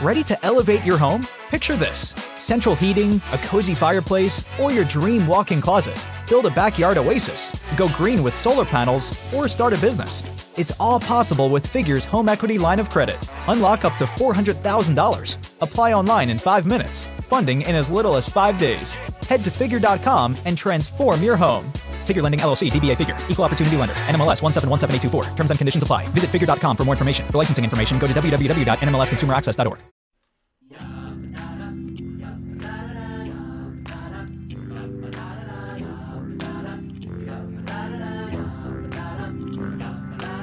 Ready to elevate your home? Picture this central heating, a cozy fireplace, or your dream walk in closet. Build a backyard oasis, go green with solar panels, or start a business. It's all possible with Figure's home equity line of credit. Unlock up to $400,000. Apply online in five minutes. Funding in as little as five days. Head to figure.com and transform your home. Figure Lending LLC, DBA Figure, Equal Opportunity Lender, NMLS 1717824. Terms and conditions apply. Visit figure.com for more information. For licensing information, go to www.nmlsconsumeraccess.org.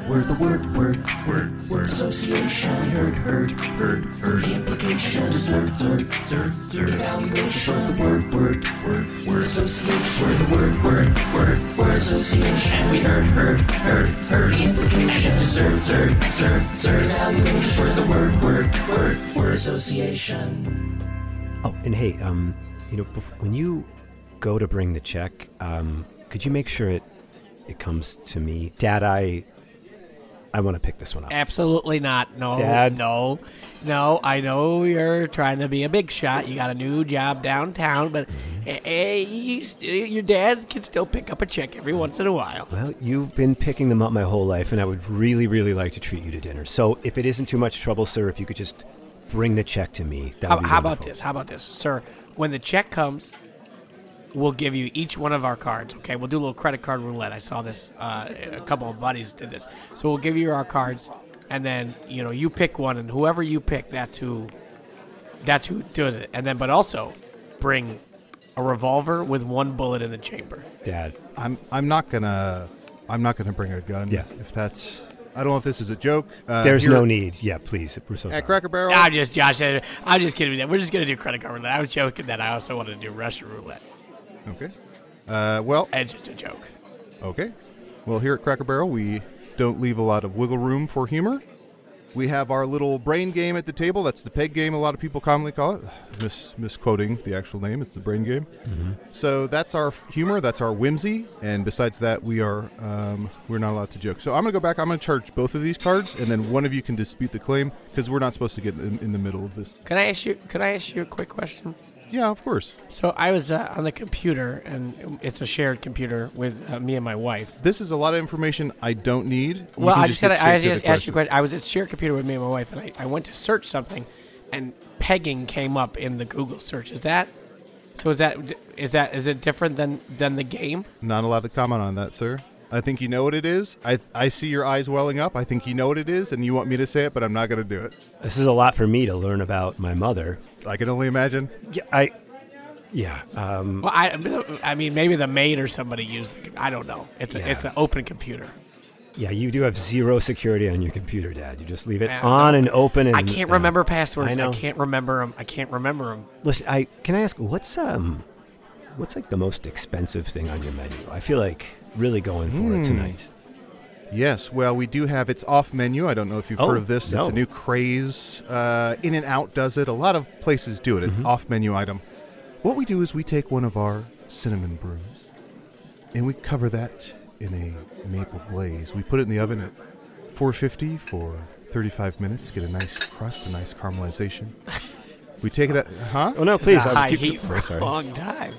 Word the word, word, word, word association. We heard, heard, heard, heard. The implication. Dessert, dessert, dessert, dessert. Evaluation. Word the word, word, word, word association. Word the word, word, word, word association. We heard, heard, heard, heard. The implication. Dessert, dessert, dessert, dessert. Evaluation. Word the word, word, word, word association. Oh, and hey, um, you know, when you go to bring the check, um, could you make sure it it comes to me, Dad? I I want to pick this one up. Absolutely not. No, Dad? no, no. I know you're trying to be a big shot. You got a new job downtown, but Mm-hmm. eh, eh, you st- your dad can still pick up a check every once in a while. Well, you've been picking them up my whole life, and I would really, really like to treat you to dinner. So, if it isn't too much trouble, sir, if you could just bring the check to me, that How, would be how about this? How about this, sir? When the check comes, we'll give you each one of our cards. Okay, we'll do a little credit card roulette. I saw this. Uh, a couple of buddies did this. So we'll give you our cards, and then you know you pick one, and whoever you pick, that's who. That's who does it. And then, but also, bring a revolver with one bullet in the chamber. Dad? I'm I'm not gonna I'm not gonna bring a gun. Yeah. If that's I don't know if this is a joke. Uh, There's no need. Yeah, please. We're so sorry. At Cracker Barrel. I'm just Josh. I'm just kidding. with that. We're just gonna do credit card roulette. I was joking that I also wanted to do Russian roulette. Okay. Uh, well, It's just a joke. okay. Well, here at Cracker Barrel, we don't leave a lot of wiggle room for humor. We have our little brain game at the table. That's the peg game, a lot of people commonly call it. Mis- misquoting the actual name, it's the brain game. So that's our f- humor, that's our whimsy, and besides that, we are um, we're not allowed to joke. So I'm gonna go back. I'm gonna charge both of these cards, and then one of you can dispute the claim because we're not supposed to get in, in the middle of this. Can I ask you? Can I ask you a quick question? Yeah, of course. So I was uh, on the computer, and it's a shared computer with uh, me and my wife. This is a lot of information I don't need. You Well, I just get gotta. straight I just asked you a question. I was at shared computer with me and my wife, and I, I went to search something, and pegging came up in the Google search. Is that? So is that is that is it different than than the game? Not allowed to comment on that, sir. I think you know what it is. I I see your eyes welling up. I think you know what it is, and you want me to say it, but I'm not going to do it. This is a lot for me to learn about my mother. I can only imagine. Yeah, I. Yeah. Um, Well, I I mean maybe the maid or somebody used. The, I don't know. It's a, Yeah. it's an open computer. yeah. You do have zero security on your computer, Dad. You just leave it Yeah, on and open. And I can't uh, remember passwords. I know. can't remember them. I can't remember them. Listen, I can I ask what's um, what's like the most expensive thing on your menu? I feel like really going for Hmm. it tonight. Yes. Well, we do have it's off menu. I don't know if you've Oh, heard of this. It's a new craze. Uh, In and Out does it. A lot of places do it. An Mm-hmm. off menu item. What we do is we take one of our cinnamon brews, and we cover that in a maple glaze. We put it in the oven at 450 for 35 minutes. Get a nice crust, a nice caramelization. We take it at huh? Oh no, please! a I'll high keep- heat oh, for a long time.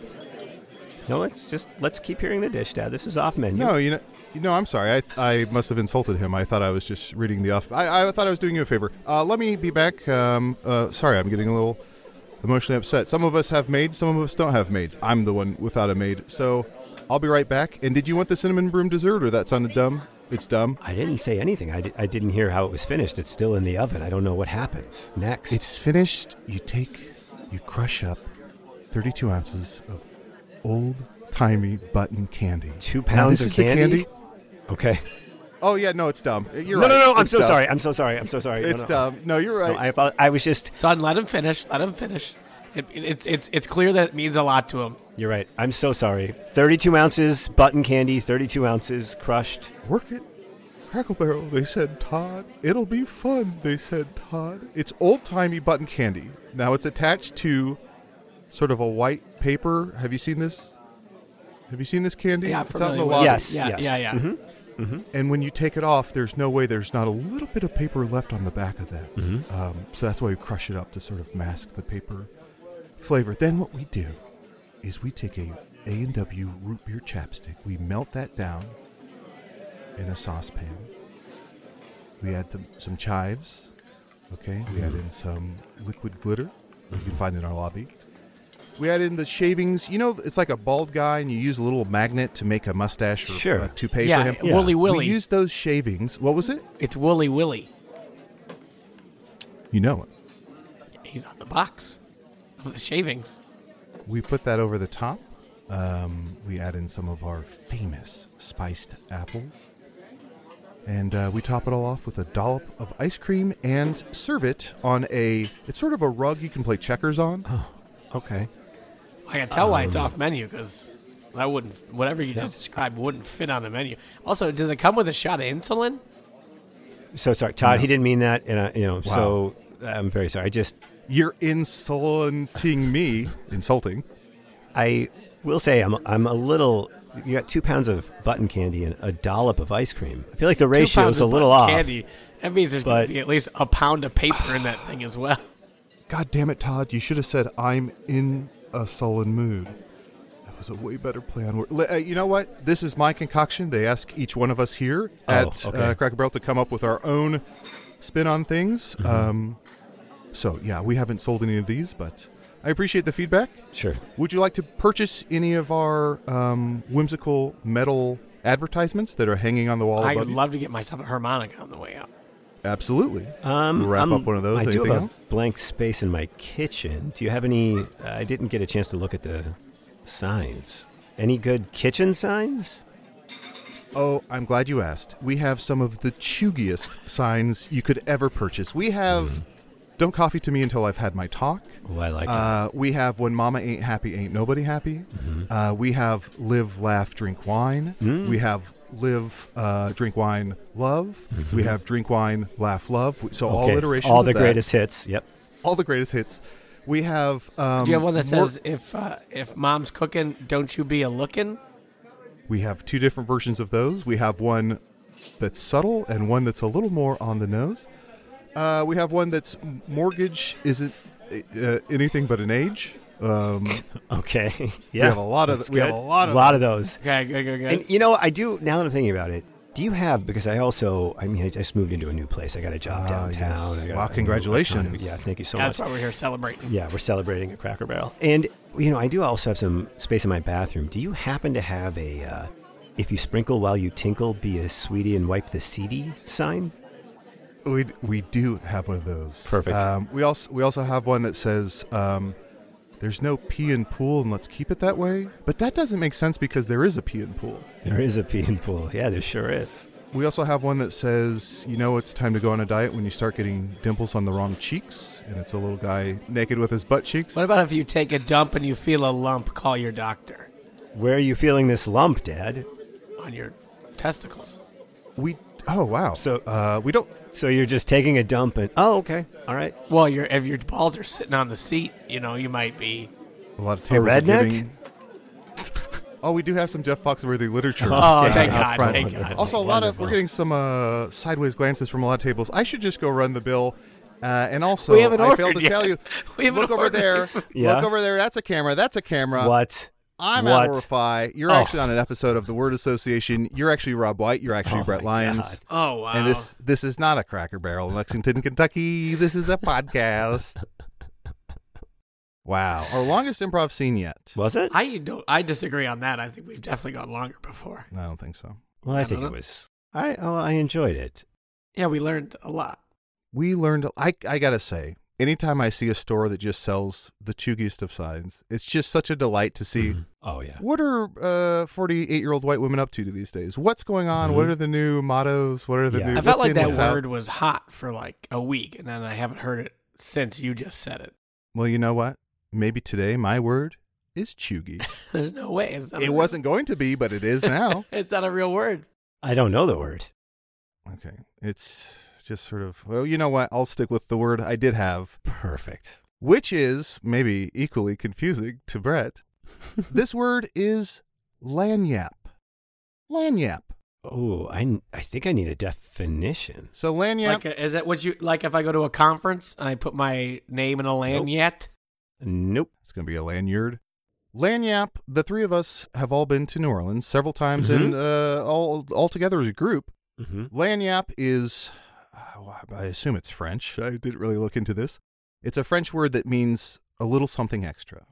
No, it's just let's keep hearing the dish, Dad. This is off menu. No, you know, you know. I'm sorry. I, I must have insulted him. I thought I was just reading the off. I, I thought I was doing you a favor. Uh, let me be back. Um, uh, sorry, I'm getting a little emotionally upset. Some of us have maids. Some of us don't have maids. I'm the one without a maid. So I'll be right back. And did you want the cinnamon broom dessert, or that sounded dumb? It's dumb. I didn't say anything. I, di- I didn't hear how it was finished. It's still in the oven. I don't know what happens next. It's finished. You take, you crush up 32 ounces of old timey button candy. two Now, pounds this of is the candy. Okay. Oh yeah, no, it's dumb. You're no, right. no, no. No, I'm It's so dumb. sorry. I'm so sorry. I'm so sorry. It's no. dumb. No, you're No, right. I, I was just. Son, let him finish. Let him finish. It, it's it's it's clear that it means a lot to him. You're right. I'm so sorry. 32 ounces button candy. 32 ounces crushed. Work it. Crackle Barrel, they said, Todd. It'll be fun, they said, Todd. It's old timey button candy. Now it's attached to sort of a white paper. Have you seen this? Have you seen this candy? Yeah, it's out in the lobby. Yes, Yeah, yes. yeah, yeah. Mhm. Mhm. And when you take it off, there's no way there's not a little bit of paper left on the back of that. Mhm. Um, so that's why we crush it up to sort of mask the paper flavor. Then what we do is we take a A and W root beer chapstick. We melt that down in a saucepan. We add them, some chives. Okay. We add in some liquid glitter. You can find in our lobby. We add in the shavings. You know, it's like a bald guy, and you use a little magnet to make a mustache or Sure. a toupee yeah, for him. Yeah. Woolly Willy. We use those shavings. What was it? it's Woolly Willy. You know it. He's on the box of the shavings. We put that over the top. Um, we add in some of our famous spiced apples. And uh, we top it all off with a dollop of ice cream and serve it on a. It's sort of a rug you can play checkers on. Oh, Okay. I can tell why it's Um, off menu because that wouldn't, whatever you just described, wouldn't fit on the menu. Also, does it come with a shot of insulin? So sorry, Todd. He didn't mean that, and uh, you know. So I'm very sorry. I just You're insulting me. Insulting. I will say I'm I'm a little. You got two pounds of button candy and a dollop of ice cream. I feel like the Two ratio pounds is a of little off. Candy. That means there's going But- to be at least a pound of paper in that thing as well. God damn it, Todd. You should have said, I'm in a sullen mood. That was a way better plan. Uh, you know what? This is my concoction. They ask each one of us here Oh, at okay. uh, Cracker Barrel to come up with our own spin on things. Mm-hmm. Um, so, yeah, we haven't sold any of these, but I appreciate the feedback. Sure. Would you like to purchase any of our um, whimsical metal advertisements that are hanging on the wall I above would you? love to get myself a harmonica on the way out. Absolutely. Um, Wrap I'm- up one of those. I do have else? a blank space in my kitchen. Do you have any? I didn't get a chance to look at the signs. Any good kitchen signs? Oh, I'm glad you asked. We have some of the chuggiest signs you could ever purchase. We have Don't Coffee to Me Until I've Had My Talk. Oh, I like that. Uh, we have When Mama Ain't Happy, Ain't Nobody Happy. Uh, we have Live, Laugh, Drink Wine. We have Live, uh, Drink Wine, Love. We have Drink Wine, Laugh, Love. We- So all iterations all of the that. greatest hits. Yep. All the greatest hits. We have. Um, Do you have one that more- says if uh, if mom's cooking, don't you be a looking? We have two different versions of those. We have one that's subtle and one that's a little more on the nose. Uh, we have one that's mortgage isn't uh, anything but an age. Um, Okay. Yeah. We have a lot of that's we have a lot of lot of those. Okay, good, good, good. And you know, I do. Now that I'm thinking about it, do you have? Because I also, I mean, I just moved into a new place. I got a job Ah, downtown. yes. Got Wow, congratulations. economy. Yeah, thank you so That's much. That's why we're here celebrating. Yeah, we're celebrating at Cracker Barrel. And, you know, I do also have some space in my bathroom. Do you happen to have a, uh, if you sprinkle while you tinkle, be a sweetie and wipe the seedy sign? We we do have one of those. Perfect. Um, we also we also have one that says um, there's no pee in pool and let's keep it that way. But that doesn't make sense because there is a pee in pool. There is a pee and pool. Yeah, there sure is. We also have one that says, you know, it's time to go on a diet when you start getting dimples on the wrong cheeks. And it's a little guy naked with his butt cheeks. What about if you take a dump and you feel a lump? Call your doctor Where are you feeling this lump, Dad? on your testicles. we, oh, wow. So- uh, we don't, So you're just taking a dump and, oh, okay. All right. Well, your if your balls are sitting on the seat, you know you might be. a lot of tables are redneck? giving- oh, we do have some Jeff Foxworthy literature. Oh, uh, thank out God! front. Thank God! Also, a lot of, we're getting some uh, sideways glances from a lot of tables. I should just go run the bill. Uh, and also, We haven't I failed ordered to yet. tell you. We haven't look over ordered there. Yeah? Look over there. That's a camera. That's a camera. what? I'm What? Amorify. You're Oh. actually on an episode of the Word Association. You're actually Rob White. You're actually Oh Brett my Lyons. Oh wow! And this this is not a Cracker Barrel in Lexington, Kentucky. This is a podcast. wow, our longest improv scene yet. Was it? I don't. I disagree on that. I think we've definitely gone longer before. I don't think so. Well, I I think it was. I oh, I enjoyed it. Yeah, we learned a lot. We learned. I I gotta say, anytime I see a store that just sells the chuggiest of signs, it's just such a delight to see. Mhm. Oh yeah. What are 48 year old white women up to these days? What's going on? What Mhm. are the new mottos? What are the Yeah. new? I felt like that what's out? word was hot for like a week, and then I haven't heard it since you just said it. Well, you know what? Maybe today my word is chuggy. There's no way. It a- wasn't going to be, but it is now. it's not a real word. I don't know the word. okay. It's just sort of, well, you know what? I'll stick with the word I did have, Perfect. which is maybe equally confusing to Brett. this word is lagniappe. Lagniappe. Oh, I, I think I need a definition. So lagniappe. Like, a, is that what you like? If I go to a conference, and I put my name in a lanyard. Nope. It's going to be a lanyard. Lagniappe, the three of us have all been to New Orleans several times and uh, all, all together as a group. Mm-hmm. Lagniappe is, I assume it's French. I didn't really look into this. It's a French word that means a little something extra.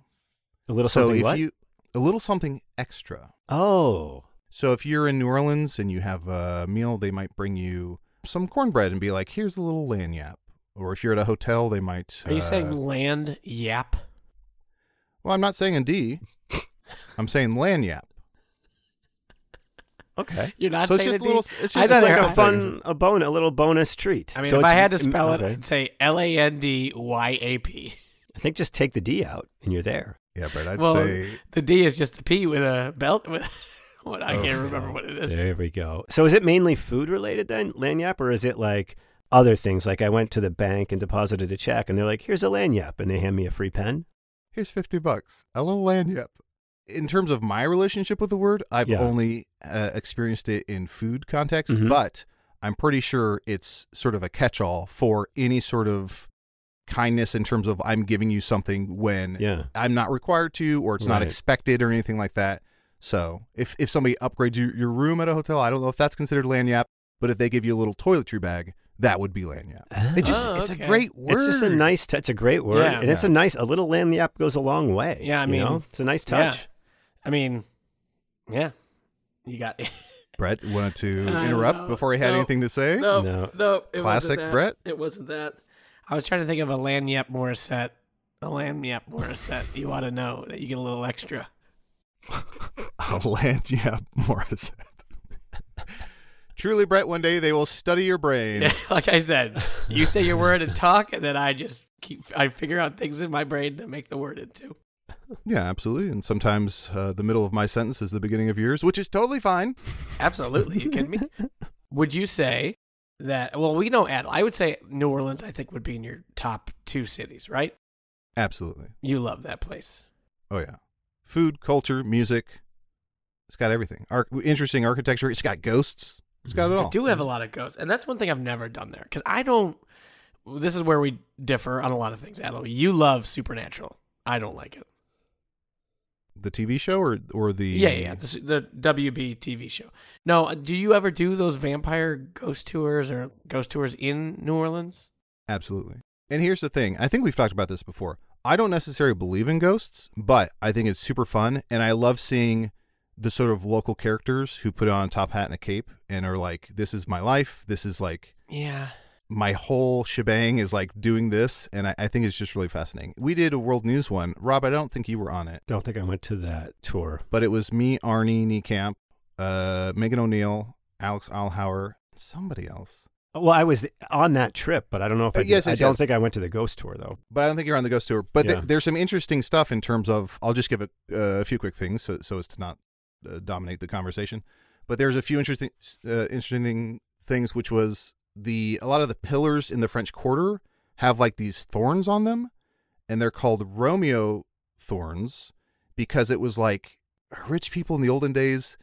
A little so something if what? you a little something extra. oh. So if you're in New Orleans and you have a meal, they might bring you some cornbread and be like, "Here's a little lagniappe." Or if you're at a hotel, they might. Are you uh, saying land yap? Well, I'm not saying a D. I'm saying lagniappe. Okay. You're not So it's saying just a a little. It's just It's like a fun, a bone, a little bonus treat. I mean, So if I had to spell it, okay. I'd say L A N D Y A P. I think just take the D out and you're there. Yeah, but I'd Well, say the D is just a P with a belt. With what I Oh, can't remember what it is. There we go. So is it mainly food related then, lagniappe, or is it like other things? Like I went to the bank and deposited a check, and they're like, "Here's a lagniappe," and they hand me a free pen. here's fifty bucks. A little lagniappe. In terms of my relationship with the word, I've Yeah. only uh, experienced it in food context, Mhm. but I'm pretty sure it's sort of a catch-all for any sort of kindness in terms of I'm giving you something when Yeah. I'm not required to or it's not expected or anything like that. So if, if somebody upgrades your, your room at a hotel, I don't know if that's considered lagniappe, but if they give you a little toiletry bag, that would be lagniappe. It just Oh, it's a great word. It's just a nice. T- it's a great word, Yeah. and it's a nice. A little lagniappe goes a long way. Yeah, I you mean, know? it's a nice yeah. Touch. I mean, yeah, you got Brett wanted to interrupt know. before he had No. anything to say. no, No. no, it Classic. Brett? It wasn't that. I was trying to think of a Lagniappe Morissette. A Lagniappe Morissette. You ought to know that you get a little extra. A lagniappe Morissette. Truly, Brett, one day they will study your brain. Yeah, like I said, you say your word and talk, and then I just keep. I figure out things in my brain to make the word into. Yeah, absolutely. And sometimes uh, the middle of my sentence is the beginning of yours, which is totally fine. Absolutely, you kidding me? Would you say that? Well, we know Adal. I would say New Orleans. I think would be in your top two cities, right? Absolutely. You love that place. Oh yeah, food, culture, music. It's got everything. Ar- interesting architecture. It's got ghosts. It's got it all. I do have a lot of ghosts, and that's one thing I've never done there because I don't. This is where we differ on a lot of things, Adal. You love Supernatural. I don't like it. The TV show or or the Yeah, yeah, the, the WB TV show. No, uh, do you ever do those vampire ghost tours or ghost tours in New Orleans? Absolutely. And here's the thing. I think we've talked about this before. I don't necessarily believe in ghosts, but I think it's super fun and I love seeing the sort of local characters who put on a top hat and a cape and are like this is my life. This is like Yeah. My whole shebang is like doing this and I, I think it's just really fascinating. We did a world news one. Rob, I don't think you were on it, Don't think I went to that tour. but it was me, Arnie Niekamp, uh, Megan O'Neill, Alex Alhauer, somebody else. Well, I was on that trip, but I don't know if I. Uh, Did. yes, I yes, don't yes. think I went to the ghost tour though. but I don't think you're on the ghost tour. But th- there's some interesting stuff in terms of. I'll just give a, uh, a few quick things so, so as to not uh, dominate the conversation. But there's a few interesting uh, interesting things, which was the a lot of the pillars in the French Quarter have like these thorns on them, and they're called Romeo thorns because it was like rich people in the olden days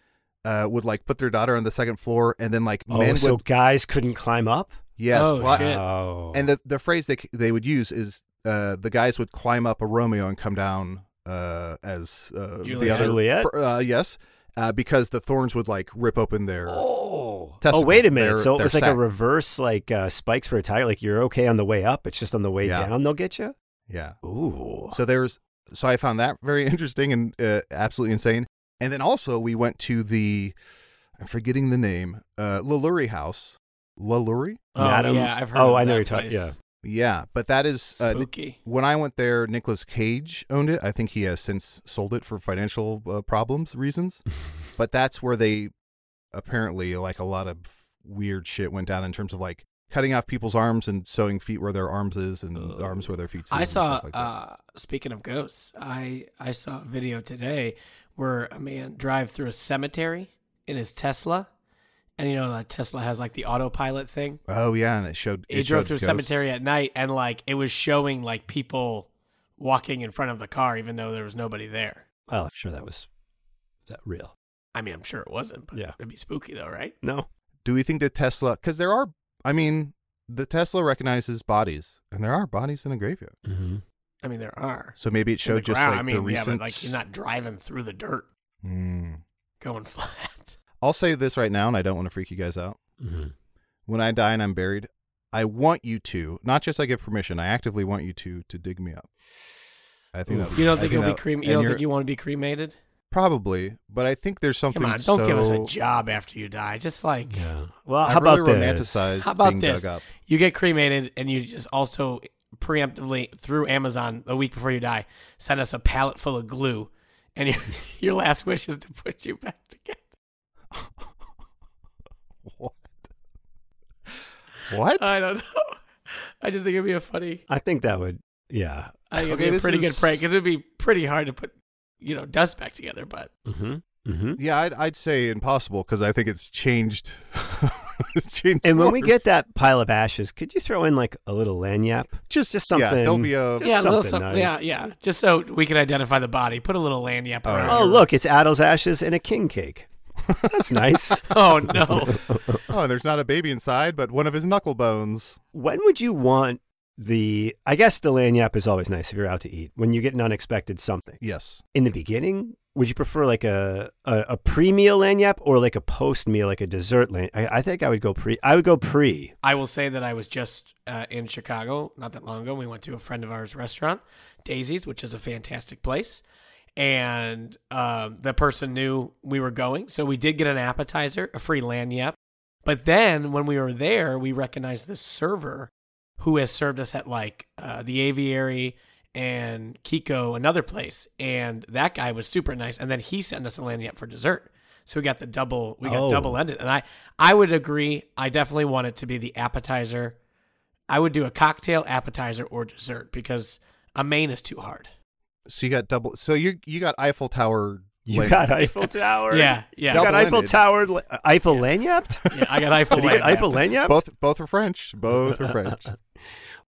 uh, would like put their daughter on the second floor, and then like Oh, men so would guys couldn't climb up? yes, Oh, well, shit. Oh, and the the phrase they they would use is uh, the guys would climb up a Romeo and come down uh, as uh, the other Juliet? Uh, yes, uh, because the thorns would like rip open their. Oh, Testicles. oh, wait a minute. They're- so it was like a reverse, like uh, spikes for a tire. Like you're okay on the way up. It's just on the way Yeah. down they'll get you. Yeah. Ooh. So there's so I found that very interesting and uh, absolutely insane. And then also we went to the I'm forgetting the name uh, Lalaurie House. Lalaurie. Oh Madam- yeah, I've heard. Oh, of I know you're talking. Yeah. Yeah, but that is uh, Spooky. when I went there, Nicolas Cage owned it. I think he has since sold it for financial uh, problems reasons. but that's where they apparently like a lot of weird shit went down in terms of like cutting off people's arms and sewing feet where their arms is and Ugh. arms where their feet. I saw. like uh, speaking of ghosts, I I saw a video today where a man drive through a cemetery in his Tesla, and you know like Tesla has like the autopilot thing. oh yeah, and it showed. He it drove showed through a cemetery at night, and like it was showing like people walking in front of the car, even though there was nobody there. Well, I'm sure that was that real. I mean, I'm sure it wasn't, but Yeah. it'd be spooky though, right? No. Do we think that Tesla? Because there are. I mean, the Tesla recognizes bodies, and there are bodies in a graveyard. Mm-hmm. I mean, there are. So maybe it showed just ground, like I mean, the recent. yeah, but like you're not driving through the dirt Hmm. going flat. I'll say this right now, and I don't want to freak you guys out. Mm-hmm. When I die and I'm buried, I want you to not just I give permission. I actively want you to to dig me up. I think You don't I think you'll be cremated? You don't think you want to be cremated? Probably, but I think there's something. Come on, don't give us a job after you die. Just like Yeah. Well, I've how about really this? How about this? you get cremated and you just also preemptively through Amazon a week before you die send us a pallet full of glue, and your your last wish is to put you back together. What? What? I don't know. I just think it'd be a funny. I think that would. Yeah. I think it'd Okay, be a this pretty good prank because it'd be pretty hard to put you know dust back together. But Mm-hmm. Mm-hmm. yeah, I'd, I'd say impossible because I think it's changed. it's changed. And when we get that pile of ashes, could you throw in like a little lagniappe? just just yeah, there'll be a Just yeah, a little something something. nice. Yeah, yeah. Just so we can identify the body. Put a little lanyard All around. right. Oh, look, it's Adal's ashes and a king cake. That's nice. Oh no. oh, and there's not a baby inside, but one of his knuckle bones. when would you want the? I guess the lagniappe is always nice if you're out to eat. When you get an unexpected something Yes. in the beginning, would you prefer like a a, a pre meal lagniappe or like a post meal, like a dessert lagniappe? I, I think I would go pre. I would go pre. I will say that I was just uh, in Chicago not that long ago. We went to a friend of ours' restaurant, Daisy's, which is a fantastic place. And um, the person knew we were going. So we did get an appetizer, a free lagniappe. But then when we were there, we recognized the server who has served us at like uh, the Aviary and Kiko, another place. And that guy was super nice. And then he sent us a lagniappe for dessert. So we got the double, we got Oh. double ended. And I, I would agree. I definitely want it to be the appetizer. I would do a cocktail, appetizer, or dessert because a main is too hard. So you got double. So you you got Eiffel Tower. You lanyard. got Eiffel Tower. Yeah, yeah, You got Eiffel ended. Tower. la- Eiffel lanyaped. yeah. I got Eiffel. Did you get lanyard. Eiffel lanyaped? Both both are French. Both are French.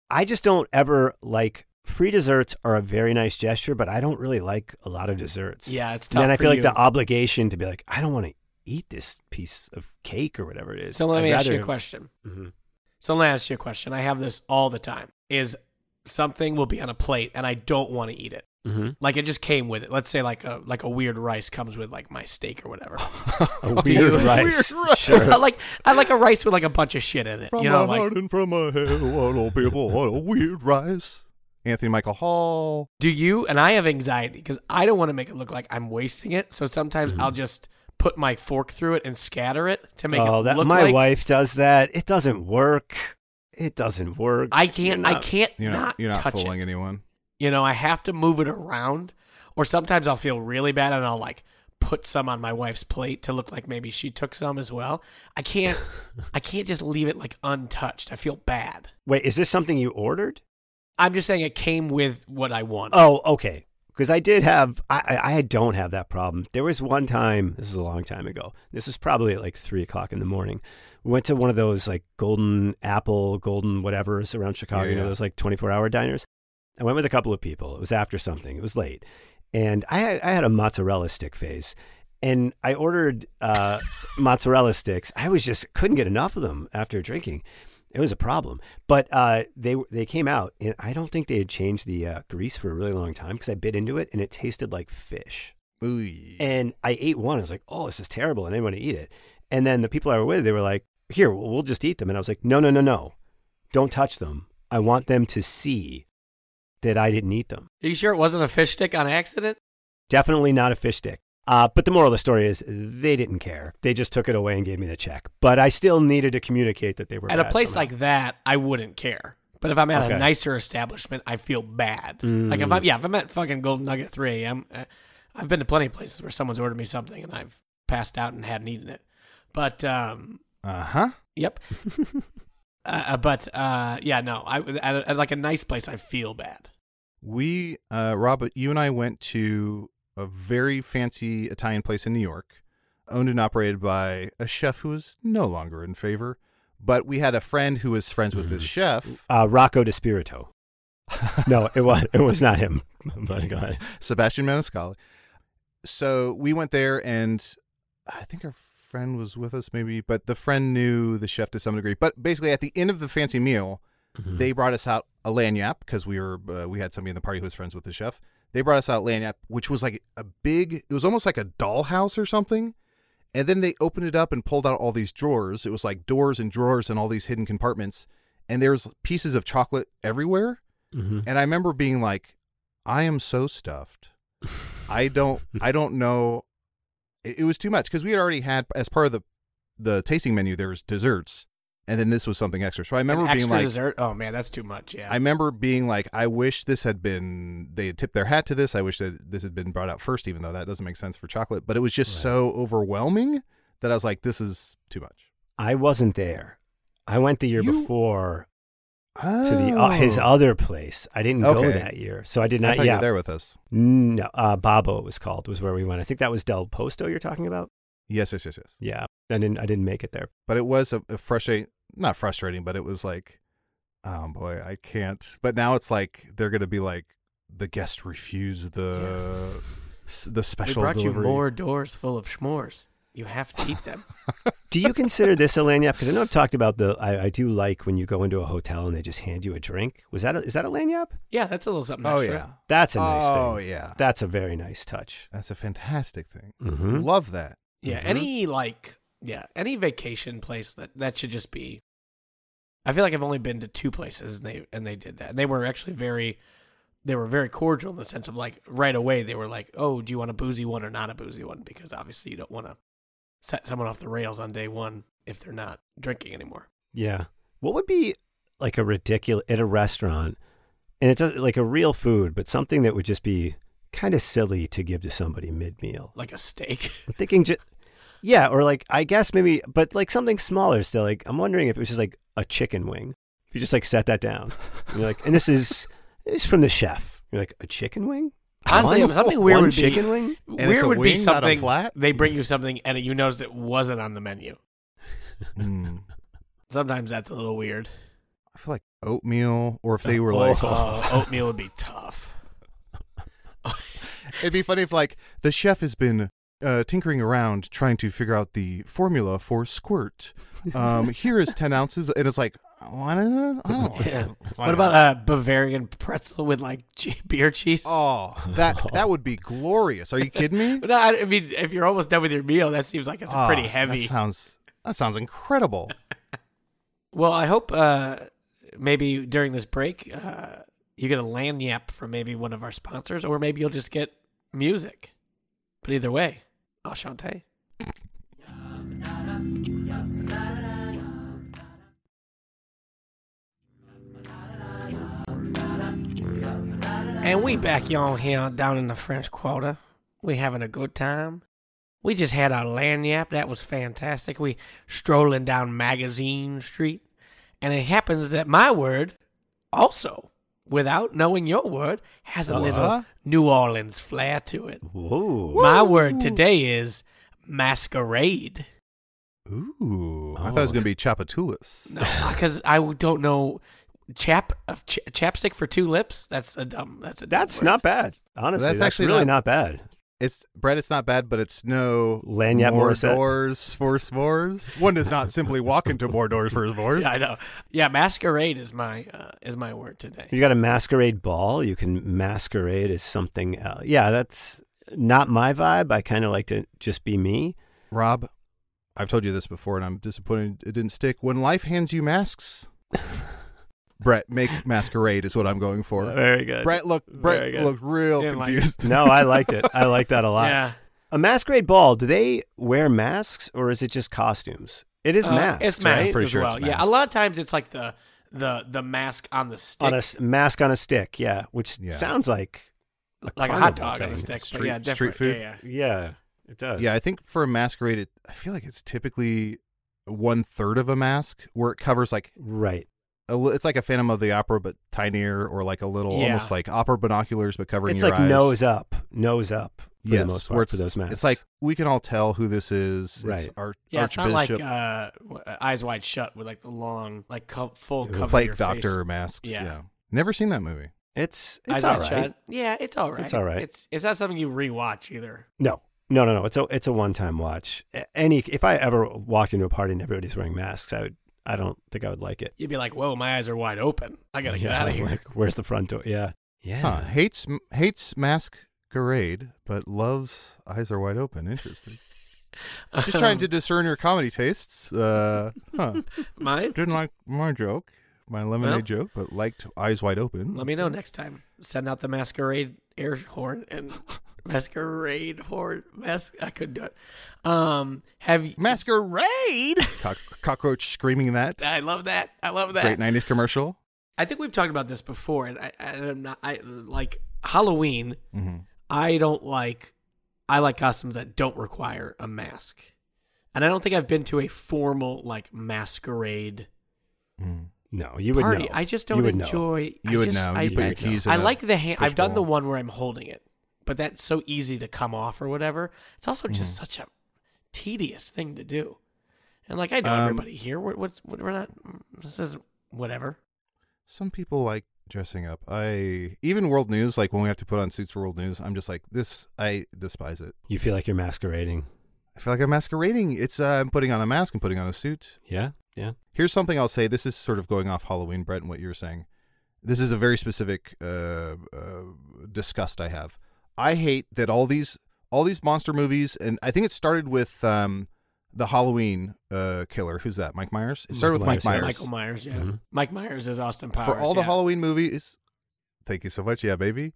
I just don't ever like free desserts are a very nice gesture, but I don't really like a lot of desserts. Yeah, it's tough. And I for feel like you. the obligation to be like, I don't want to eat this piece of cake or whatever it is. So let I'd me ask you a rather- question. Mhm. So let me ask you a question. I have this all the time. Is something will be on a plate and I don't want to eat it. Mhm. Like it just came with it. Let's say like a like a weird rice comes with like my steak or whatever. A weird you- rice. Weird rice. Sure. I like I like a rice with like a bunch of shit in it. From you know, my like heart and from my head, what all people, what a weird rice. Anthony Michael Hall. do you and I have anxiety because I don't want to make it look like I'm wasting it. So sometimes Mm-hmm. I'll just put my fork through it and scatter it to make oh, it that look my like wife does that. It doesn't work. It doesn't work. I can't You're I not- can't You're not, not you're not touch fooling it. anyone. You know, I have to move it around, or sometimes I'll feel really bad and I'll like put some on my wife's plate to look like maybe she took some as well. I can't, I can't just leave it like untouched. I feel bad. Wait, is this something you ordered? I'm just saying it came with what I wanted. Oh, okay. Because I did have, I, I don't have that problem. There was one time, this is a long time ago. This was probably at like three o'clock in the morning. We went to one of those like golden apple, golden whatever's around Chicago, you know, those like 24 hour diners. I went with a couple of people. It was after something, it was late. And I, had- I had a mozzarella stick phase. And I ordered uh, mozzarella sticks. I was just couldn't get enough of them after drinking. It was a problem. But uh, they they came out, and I don't think they had changed the uh, grease for a really long time because I bit into it and it tasted like fish. Ooh. And I ate one. I was like, "Oh, this is terrible," and I didn't want to eat it. And then the people I were with, they were like, "Here, we'll, we'll just eat them." And I was like, "No, no, no, no, don't touch them. I want them to see that I didn't eat them. Are you sure it wasn't a fish stick on accident? Definitely not a fish stick." Uh, but the moral of the story is they didn't care. They just took it away and gave me the check. But I still needed to communicate that they were At a place somehow. like that, I wouldn't care. But if I'm at Okay. a nicer establishment, I feel bad. Mm. Like if I'm yeah, if I'm at fucking Golden Nugget Three, I'm uh, I've been to plenty of places where someone's ordered me something and I've passed out and hadn't eaten it. But um, Uh huh. Yep. uh, but uh, yeah, no. I at, a, at like a nice place, I feel bad. We, uh, Rob, you and I went to a very fancy Italian place in New York, owned and operated by a chef who is no longer in favor. But we had a friend who was friends with this chef, uh, Rocco DiSpirito. no, it was it was not him. But go ahead. Sebastian Maniscalco. So we went there, and I think our friend was with us, maybe, but the friend knew the chef to some degree. But basically, at the end of the fancy meal, Mm-hmm. they brought us out a lagniappe because we were uh, we had somebody in the party who was friends with the chef. They brought us out lagniappe, which was like a big. It was almost like a dollhouse or something. And then they opened it up and pulled out all these drawers. It was like doors and drawers and all these hidden compartments. And there's pieces of chocolate everywhere. Mhm. And I remember being like, I am so stuffed. I don't I don't know. It, it was too much because we had already had as part of the the tasting menu there was desserts, and then this was something extra. So I remember An being extra like, dessert. Oh man, that's too much. Yeah. I remember being like, I wish this had been they had tipped their hat to this. I wish that this had been brought out first, even though that doesn't make sense for chocolate. But it was just so overwhelming that I was like, this is too much. I wasn't there. I went the year You- before to the uh, his other place. I didn't go Oh. That year, so I did I not. thought you Yeah, were there with us. no, uh, Babbo it was called was where we went. I think that was Del Posto you're talking about. Yes, yes, yes, yes. Yeah, I didn't. I didn't make it there. but it was a, a frustrating not frustrating but it was like oh boy i can't but now it's like they're gonna be like the guest refused the s- the we special brought delivery. you more doors full of s'mores. You have to eat them. Do you consider this a lagniappe? Because I know I've talked about the. I, I do like when you go into a hotel and they just hand you a drink. Was that a, is that a lagniappe? yeah, that's a little something oh extra. yeah That's a nice oh thing. Oh yeah That's a very nice touch. that's a fantastic thing Mm-hmm. love that Yeah, Mhm. any like yeah, any vacation place that that should just be. I feel like I've only been to two places and they and they did that. And they were actually very they were very cordial in the sense of like right away they were like, "Oh, do you want a boozy one or not a boozy one?" Because obviously you don't want to set someone off the rails on day 1 if they're not drinking anymore. Yeah. What would be like a ridiculous at a restaurant, and it's a, like a real food, but something that would just be kind of silly to give to somebody mid meal? Like a steak. I'm thinking just. Yeah, or like I guess maybe, but like something smaller still. Like I'm wondering if it was just like a chicken wing. If you just like set that down, and you're like, and this is this is from the chef. You're like a chicken wing. Honestly, One- something weird one would be- chicken wing. And it's Weird a would be wing, not a something flat? they bring you something and you noticed it wasn't on the menu. Mm. Sometimes that's a little weird. i feel like oatmeal or if they were like Oh, oatmeal would be tough. it'd be funny if like the chef has been uh, tinkering around trying to figure out the formula for squirt um, here is 10 ounces and it's like what is this? I don't, Yeah. What about not? a Bavarian pretzel with like che- beer cheese? Oh, that that would be glorious. Are you kidding me? But no, I I mean, if you're almost done with your meal, that seems like it's Oh, pretty heavy. That sounds that sounds incredible. Well, I hope uh, maybe during this break uh, you get a land yap from maybe one of our sponsors, or maybe you'll just get music. But either way, enchanté. And we back y'all here down in the French Quarter. We having a good time. We just had our land yap. That was fantastic. We strolling down Magazine Street. And it happens that my word also, without knowing your word, has a little Uh-huh. New Orleans flair to it. Whoa. My word today is masquerade. Ooh, I Oh. thought it was gonna be Tchoupitoulas. Because I don't know. Chap of ch- chapstick for two lips. That's a dumb. That's a dumb That's word. not bad. Honestly, That's that's, actually really not- not, bad. It's Brett. It's not bad, but it's no lanyard more Morissette. doors for s'mores. One does not simply walk into more doors for s'mores. Yeah, I know. Yeah, masquerade is my uh, is my word today. You got a masquerade ball. You can masquerade as something else. Yeah, that's not my vibe. I kind of like to just be me. Rob, I've told you this before, and I'm disappointed it didn't stick. When life hands you masks, Brett, make masquerade is what I'm going for. Very good. Brett looked Very Brett good. looked real Didn't like confused. No, I liked it. I like that a lot. Yeah, A masquerade ball. Do they wear masks or is it just costumes? It is Uh, masks. It's right? masked Pretty as sure well. it's Yeah, a masked. lot of times it's like the the the mask on the stick, on a s- mask on a stick. Yeah, which Yeah. sounds like like a hot carnival dog on a thing. stick. Street- but yeah, street different. food? Yeah, yeah. Yeah, it does. Yeah, I think for a masquerade, it, I feel like it's typically one third of a mask where it covers like right. A, li- it's like a Phantom of the Opera but tinier, or like a little Yeah. almost like opera binoculars but covering It's your like eyes. nose up, nose up for yes, the most part for those masks. It's like we can all tell who this is. It's Right. Ar- Yeah, it's not like uh, eyes wide shut with like the long, like co- full Ew. cover. of Plague your Doctor face. masks. Yeah. Yeah. never seen that movie. it's it's all Wide right. Shut. Yeah, it's all right. It's all right. It's it's not something you rewatch either. No, No, no, no. It's a it's a one time watch. Any if I ever walked into a party and everybody's wearing masks, I would. I don't think I would like it. You'd be like, "Whoa, my eyes are wide open. I gotta get Yeah, out of here." Like, where's the front door? Yeah, yeah. Huh. Hates hates masquerade, but loves eyes are wide open. Interesting. Just trying to discern your comedy tastes. Uh, huh. Mine. Didn't like my joke, my lemonade Well. joke, but liked eyes wide open. Let me know next time. Send out the masquerade air horn and masquerade horn. Mas- I couldn't do it. Um, have you Masquerade. Cock- cockroach screaming that. I love that. I love that. Great '90s commercial. I think we've talked about this before, and I, I, I'm not. I like Halloween. Mm-hmm. I don't like. I like costumes that don't require a mask, and I don't think I've been to a formal like masquerade Mm. No, you would party. know. I just don't would know. enjoy. I You would just- know. I, You put I, your keys in I a like the hand. I've done the fishbowl. one where I'm holding it, but that's so easy to come off or whatever. It's also just Mm-hmm. such a tedious thing to do. And like I know Um, everybody here. We're, what's we're not. This is whatever. Some people like dressing up. I even world news, like when we have to put on suits for world news, I'm just like this. I despise it. You feel like you're masquerading. I feel like I'm masquerading. It's uh, I'm putting on a mask and putting on a suit. Yeah, yeah. Here's something I'll say. This is sort of going off Halloween, Brett, and what you were saying. This is a very specific uh, uh, disgust I have. I hate that all these all these monster movies, and I think it started with um, the Halloween uh, killer. Who's that? Mike Myers. It started Michael with Mike Myers, yeah. Michael Myers. Yeah. Mhm. Mike Myers is Austin Powers. for all the yeah. Halloween movies. Thank you so much. Yeah, baby.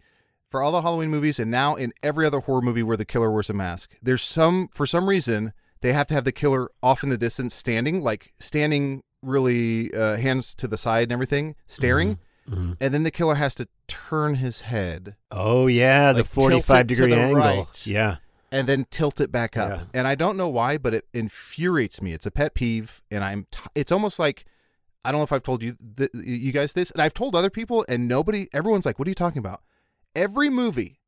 For all the Halloween movies, and now in every other horror movie where the killer wears a mask, there's some for some reason they have to have the killer off in the distance, standing like standing really uh, hands to the side and everything, staring, Mhm. and then the killer has to turn his head Oh yeah, the Like, it 45 degree the angle. right. Yeah. and then tilt it back up. Yeah. And I don't know why, but it infuriates me. It's a pet peeve, and I'm. T- it's almost like I don't know if I've told you th- you guys this, and I've told other people, and nobody, everyone's like, "What are you talking about?" Every movie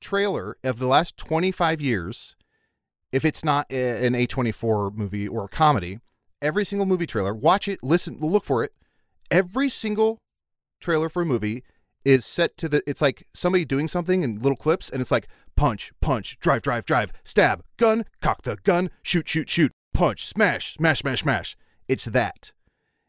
trailer of the last 25 years, if it's not an A24 movie or a comedy, every single movie trailer, watch it, listen, look for it. Every single trailer for a movie is set to the it's like somebody doing something in little clips and it's like punch punch drive drive drive stab gun cock the gun shoot shoot shoot punch smash smash smash smash it's that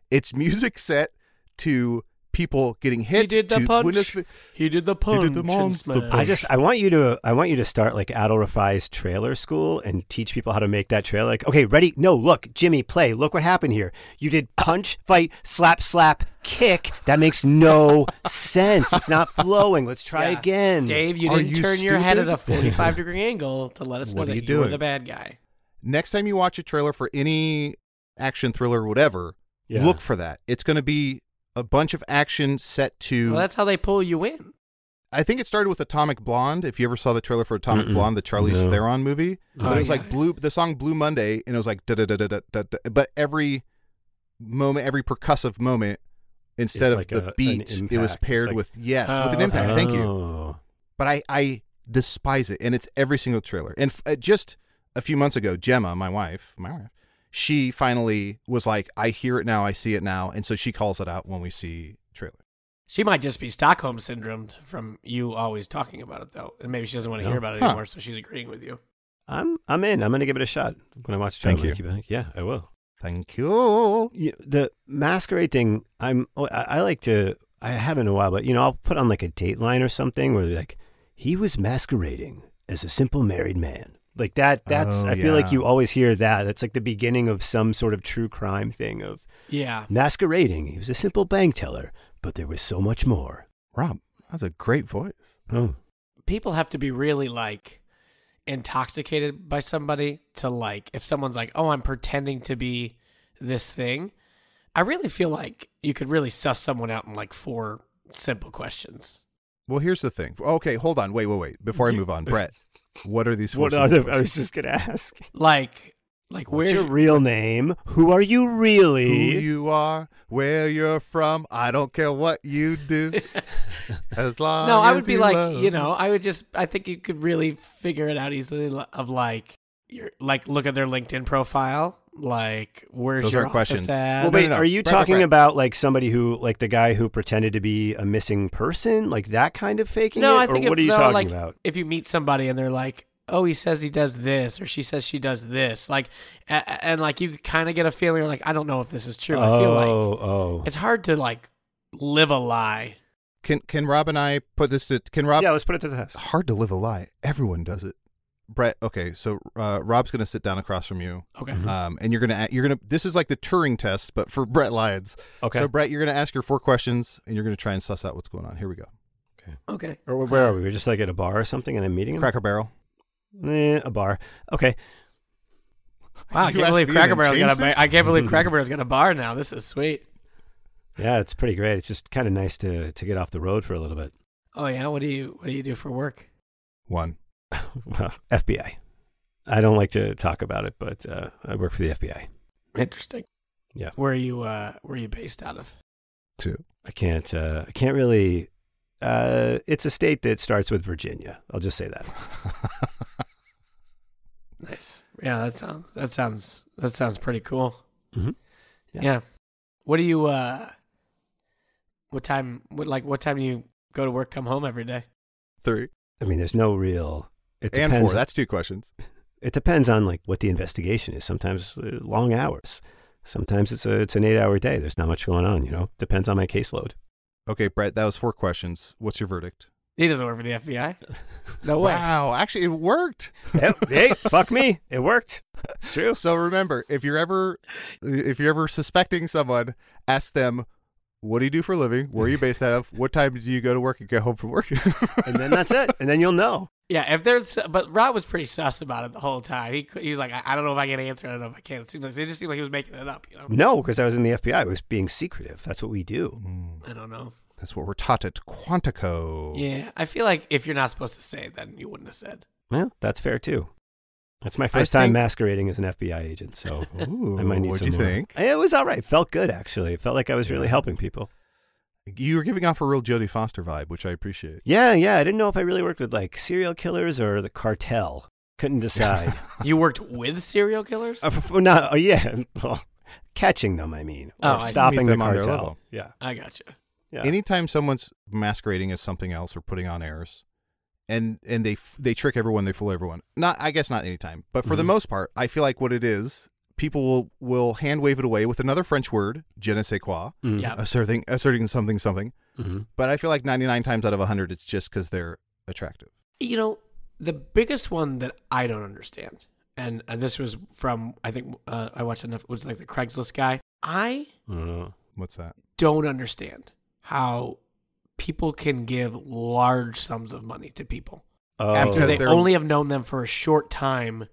it's music set to people getting hit He did the punch. windows- He did the punch. did the and monster smash. I just I want you to I want you to start like Adal Rifai's trailer school and teach people how to make that trailer. Like, okay, ready? No, look, Jimmy, play. Look what happened here. You did punch, fight, slap, slap, kick. That makes no sense. It's not flowing. Let's try Yeah. again. Dave, you Are didn't you turn your head at a 45 degree angle to let us know What are that you you were doing? the bad guy. next time you watch a trailer for any action thriller or whatever Yeah. look for that it's going to be a bunch of action set to Well, that's how they pull you in. I think it started with Atomic Blonde. If you ever saw the trailer for Atomic Mm-mm. Blonde, the Charlize No. Theron movie, Oh, but it was yeah. like blue. The song Blue Monday, and it was like da da da da da da. da, But every moment, every percussive moment, instead It's of like the a- an beat, it was impact. It's paired like- with yes, Oh, with an impact. okay. Thank you. Oh. But I I despise it, and it's every single trailer. And f- uh, just a few months ago, Gemma, my wife, my wife, she finally was like, I hear it now, I see it now, and so she calls it out when we see trailer. She might just be Stockholm syndrome from you always talking about it, though. And maybe she doesn't want to No. hear about it Huh. anymore, so she's agreeing with you. I'm I'm in. I'm gonna give it a shot when I watch the Thank you. Keep Yeah, I will. Thank you. you the masquerade thing i'm oh, I, I like to i haven't in a while but you know i'll put on like a dateline or something where they're like he was masquerading as a simple married man like that that's Oh, i feel like you always hear that that's like the beginning of some sort of true crime thing of Yeah. masquerading he was a simple bank teller but there was so much more Rob, that's a great voice. oh People have to be really like intoxicated by somebody to like, if someone's like, oh, I'm pretending to be this thing, I really feel like you could really suss someone out in like four simple questions. Well, here's the thing. Okay, hold on. Wait, wait, wait. Before I move on, Brett, what are these? what are the, i was just gonna ask Like, like what's where's your real name who are you really? Who you are, where you're from. I don't care what you do, as long. No, I would as be you like, love you know, I would just, I think you could really figure it out easily. Of like, you're like, look at their LinkedIn profile. Like, where's Those your aren't office questions. at? Well, no, wait, no. are you Brett, Brett, talking Brett. about like somebody who, like the guy who pretended to be a missing person, like that kind of faking no, it? I think or what if, are you no, talking like, about? If you meet somebody and they're like, oh, he says he does this, or she says she does this, like, and, and like you kind of get a feeling, like, I don't know if this is true. I feel like oh, oh. it's hard to like live a lie. Can can Rob and I put this to? Can Rob? yeah, let's put it to the test. Hard to live a lie. Everyone does it. Brett. Okay, so uh, Rob's gonna sit down across from you, Okay. um, and you're gonna a- you're gonna. This is like the Turing test, but for Brett Lyons. Okay. So Brett, you're gonna ask your four questions, and you're gonna try and suss out what's going on. Here we go. Okay. Okay. Or where are we? We're just like at a bar or something and I'm meeting him? Cracker Barrel. Eh, a bar. Okay. Wow, I can't believe me Cracker and Barrel's got a. changed ba- I can't believe Cracker Barrel's got a bar now. This is sweet. Yeah, it's pretty great. It's just kind of nice to to get off the road for a little bit. Oh yeah. What do you What do you do for work? One. Well, FBI. I don't like to talk about it, but uh, I work for the FBI. Interesting. Yeah. Where are you? Uh, where are you based out of? Two. I can't. Uh, I can't really. Uh, it's a state that starts with Virginia. I'll just say that. Nice. Yeah, that sounds. That sounds. That sounds pretty cool. Mhm. Yeah. Yeah. What do you? uh What time? What like? What time do you go to work? Come home every day? Three. I mean, there's no real. It and depends. four. That's two questions. it depends on like what the investigation is. Sometimes uh, long hours. Sometimes it's a it's an eight hour day. There's not much going on. You know, depends on my caseload. Okay, Brett, that was four questions. What's your verdict? He doesn't work for the FBI. No way. Wow, actually, it worked. hey, hey, fuck me. It worked. It's true. So remember, if you're ever if you're ever suspecting someone, ask them, "What do you do for a living? Where are you based out of? What time do you go to work and get home from work?" And then that's it. And then you'll know. Yeah, if there's, but Rob was pretty sus about it the whole time. He he was like, I, I don't know if I can answer. I don't know if I can. It seemed like it just seemed like he was making it up. You know, No, because I was in the FBI. I was being secretive. That's what we do. Mm, I don't know. That's what we're taught at Quantico. Yeah, I feel like if you're not supposed to say, then you wouldn't have said. Well, that's fair too. That's my I first time think- masquerading as an FBI agent, so Ooh, I might need what'd some you more. think? It was all right. Felt good actually. It felt like I was really helping people. You were giving off a real Jodie Foster vibe, which I appreciate. Yeah, yeah. I didn't know if I really worked with like serial killers or the cartel. Couldn't decide. You worked with serial killers. uh, f- f- no, oh, yeah. Well, catching them, I mean, Oh, or I stopping Meet the them on their cartel. level. Yeah, I gotcha. yeah. Anytime someone's masquerading as something else or putting on airs, and and they they trick everyone, they fool everyone. Not, I guess, not anytime, but for the Mhm. most part, I feel like what it is, people will will hand wave it away with another French word, je ne sais quoi, Mhm. Yeah. asserting asserting something something. Mhm. But I feel like ninety nine times out of hundred, it's just because they're attractive. You know, the biggest one that I don't understand, and, and this was from I think uh, I watched enough was like the Craigslist guy. I I don't know. What's that? don't understand how people can give large sums of money to people Oh, after they only have known them for a short time,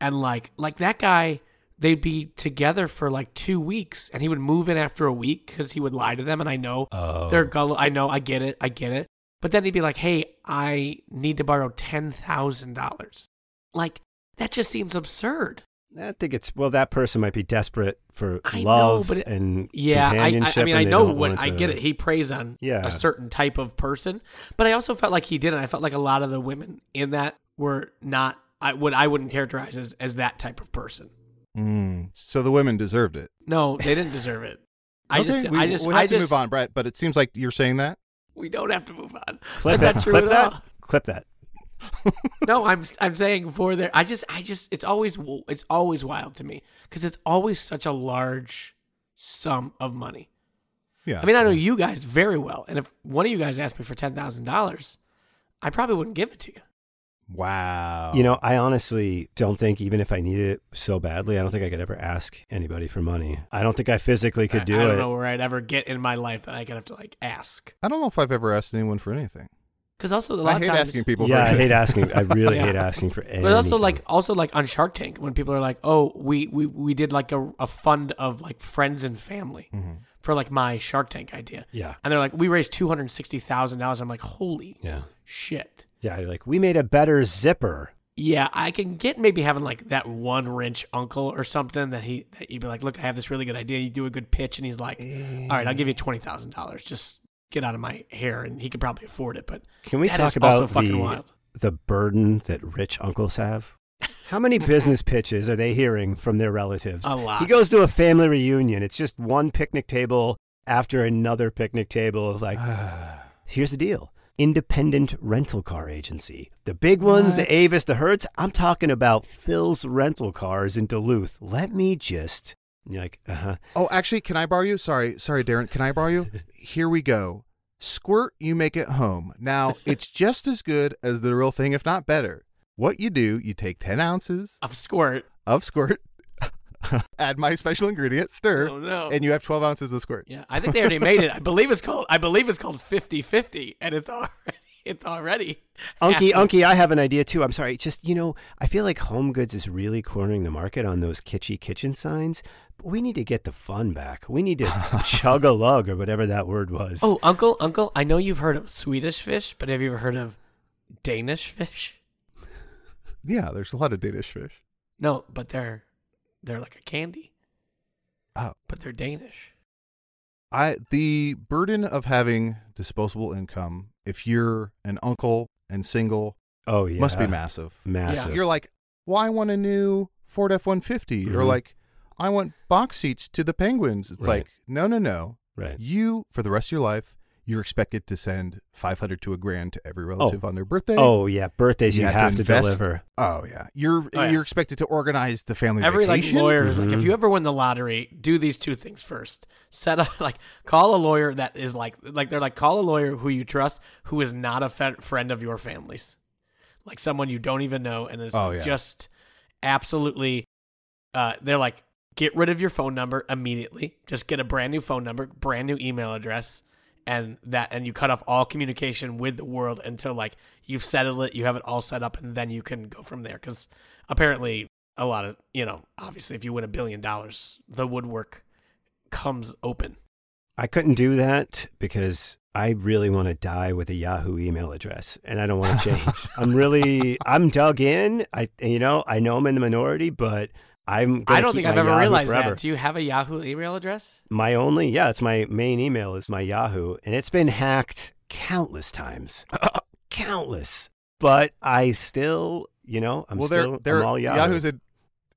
and like like that guy. They'd be together for like two weeks, and he would move in after a week because he would lie to them. And I know oh. They're gullible. I know. I get it. I get it. But then he'd be like, "Hey, I need to borrow ten thousand dollars." Like that just seems absurd. I think it's well. That person might be desperate for I know, love but it- and Yeah, I, I. I mean, I know what want I get it. He preys on Yeah. a certain type of person, but I also felt like he didn't. I felt like a lot of the women in that were not. I would I wouldn't characterize as as that type of person. Mm. So the women deserved it. No, they didn't deserve it. I Okay, just, we, I just, we have I to just. move on, Brett. But it seems like you're saying that. We don't have to move on. clip That's that. not true clip at that. all. Clip that. no, I'm I'm saying for there. I just I just it's always it's always wild to me because it's always such a large sum of money. Yeah. I mean, I know you guys very well, and if one of you guys asked me for ten thousand dollars, I probably wouldn't give it to you. Wow. You know, I honestly don't think even if I needed it so badly, I don't think I could ever ask anybody for money. I don't think I physically could I, do I don't it. know where I'd ever get in my life that I could have to like ask. I don't know if I've ever asked anyone for anything. Because also a lot I of hate times, asking people. Yeah, for I hate asking. I really Yeah. hate asking for anything. But also like also like on Shark Tank when people are like, "Oh, we we we did like a, a fund of like friends and family Mhm. for like my Shark Tank idea," yeah, and they're like, "We raised two hundred sixty thousand dollars." I'm like, "Holy yeah, shit!" yeah. Like we made a better zipper. Yeah, I can get maybe having like that one wrench uncle or something that he that you'd be like, look, I have this really good idea. You do a good pitch, and he's like, all right, I'll give you twenty thousand dollars. Just get out of my hair, and he could probably afford it. But Can we talk about the wild. the burden that rich uncles have? How many business pitches are they hearing from their relatives? A lot. He goes to a family reunion. It's just one picnic table after another picnic table of like, here's the deal. independent rental car agency. The big ones, the Avis, the Hertz. I'm talking about Phil's Rental Cars in Duluth. Let me just. You're like, uh huh. Oh, actually, can I borrow you? Sorry, sorry, Darren. Can I borrow you? Here we go. Squirt, you make it home. Now, it's just as good as the real thing, if not better. What you do, you take 10 ounces Of squirt. of squirt, add my special ingredient, stir, Oh, no. and you have 12 ounces of squirt. Yeah, I think they already made it. I believe it's called. I believe it's called 50-50, and it's already. It's already. Unky, happening. Unky, I have an idea too. I'm sorry. Just, you know, I feel like Home Goods is really cornering the market on those kitschy kitchen signs. But we need to get the fun back. We need to chug a lug or whatever that word was. Oh, uncle, uncle, I know you've heard of Swedish fish, but have you ever heard of Danish fish? Yeah, there's a lot of Danish fish. No, but they're they're like a candy, Oh. but they're Danish. I the burden of having disposable income if you're an uncle and single oh yeah. must be massive. Massive. You're like, well, I want a new Ford F one fifty, or Mhm. like, I want box seats to the Penguins. It's Right. like, no, no, no. right. You for the rest of your life, you're expected to send five hundred to a grand to every relative on their birthday. Oh yeah. Birthdays you, You have have, to to, deliver. Oh yeah, you're Oh, yeah. you're expected to organize the family Every vacation. like lawyer is like, if Mhm. you ever win the lottery, do these two things first. Set up like call a lawyer that is like like they're like call a lawyer who you trust who is not a fe- friend of your family's, like someone you don't even know and is Oh, yeah. just absolutely. Uh, they're like get rid of your phone number immediately. Just get a brand new phone number, brand new email address, and that and you cut off all communication with the world until like you've settled it, you have it all set up, and then you can go from there. Because apparently a lot of you know obviously if you win a billion dollars the woodwork comes open I couldn't do that because I really want to die with a Yahoo email address, and I don't want to change. I'm really, I'm dug in. I, you know, I know I'm in the minority, but I'm. I don't think i've ever Yahoo realized forever. that do you have a yahoo email address My only, yeah, it's my main email is my Yahoo, and it's been hacked countless times, countless. But I still, you know, I'm well, still they're, they're, I'm all Yahoo. Yahoo's a,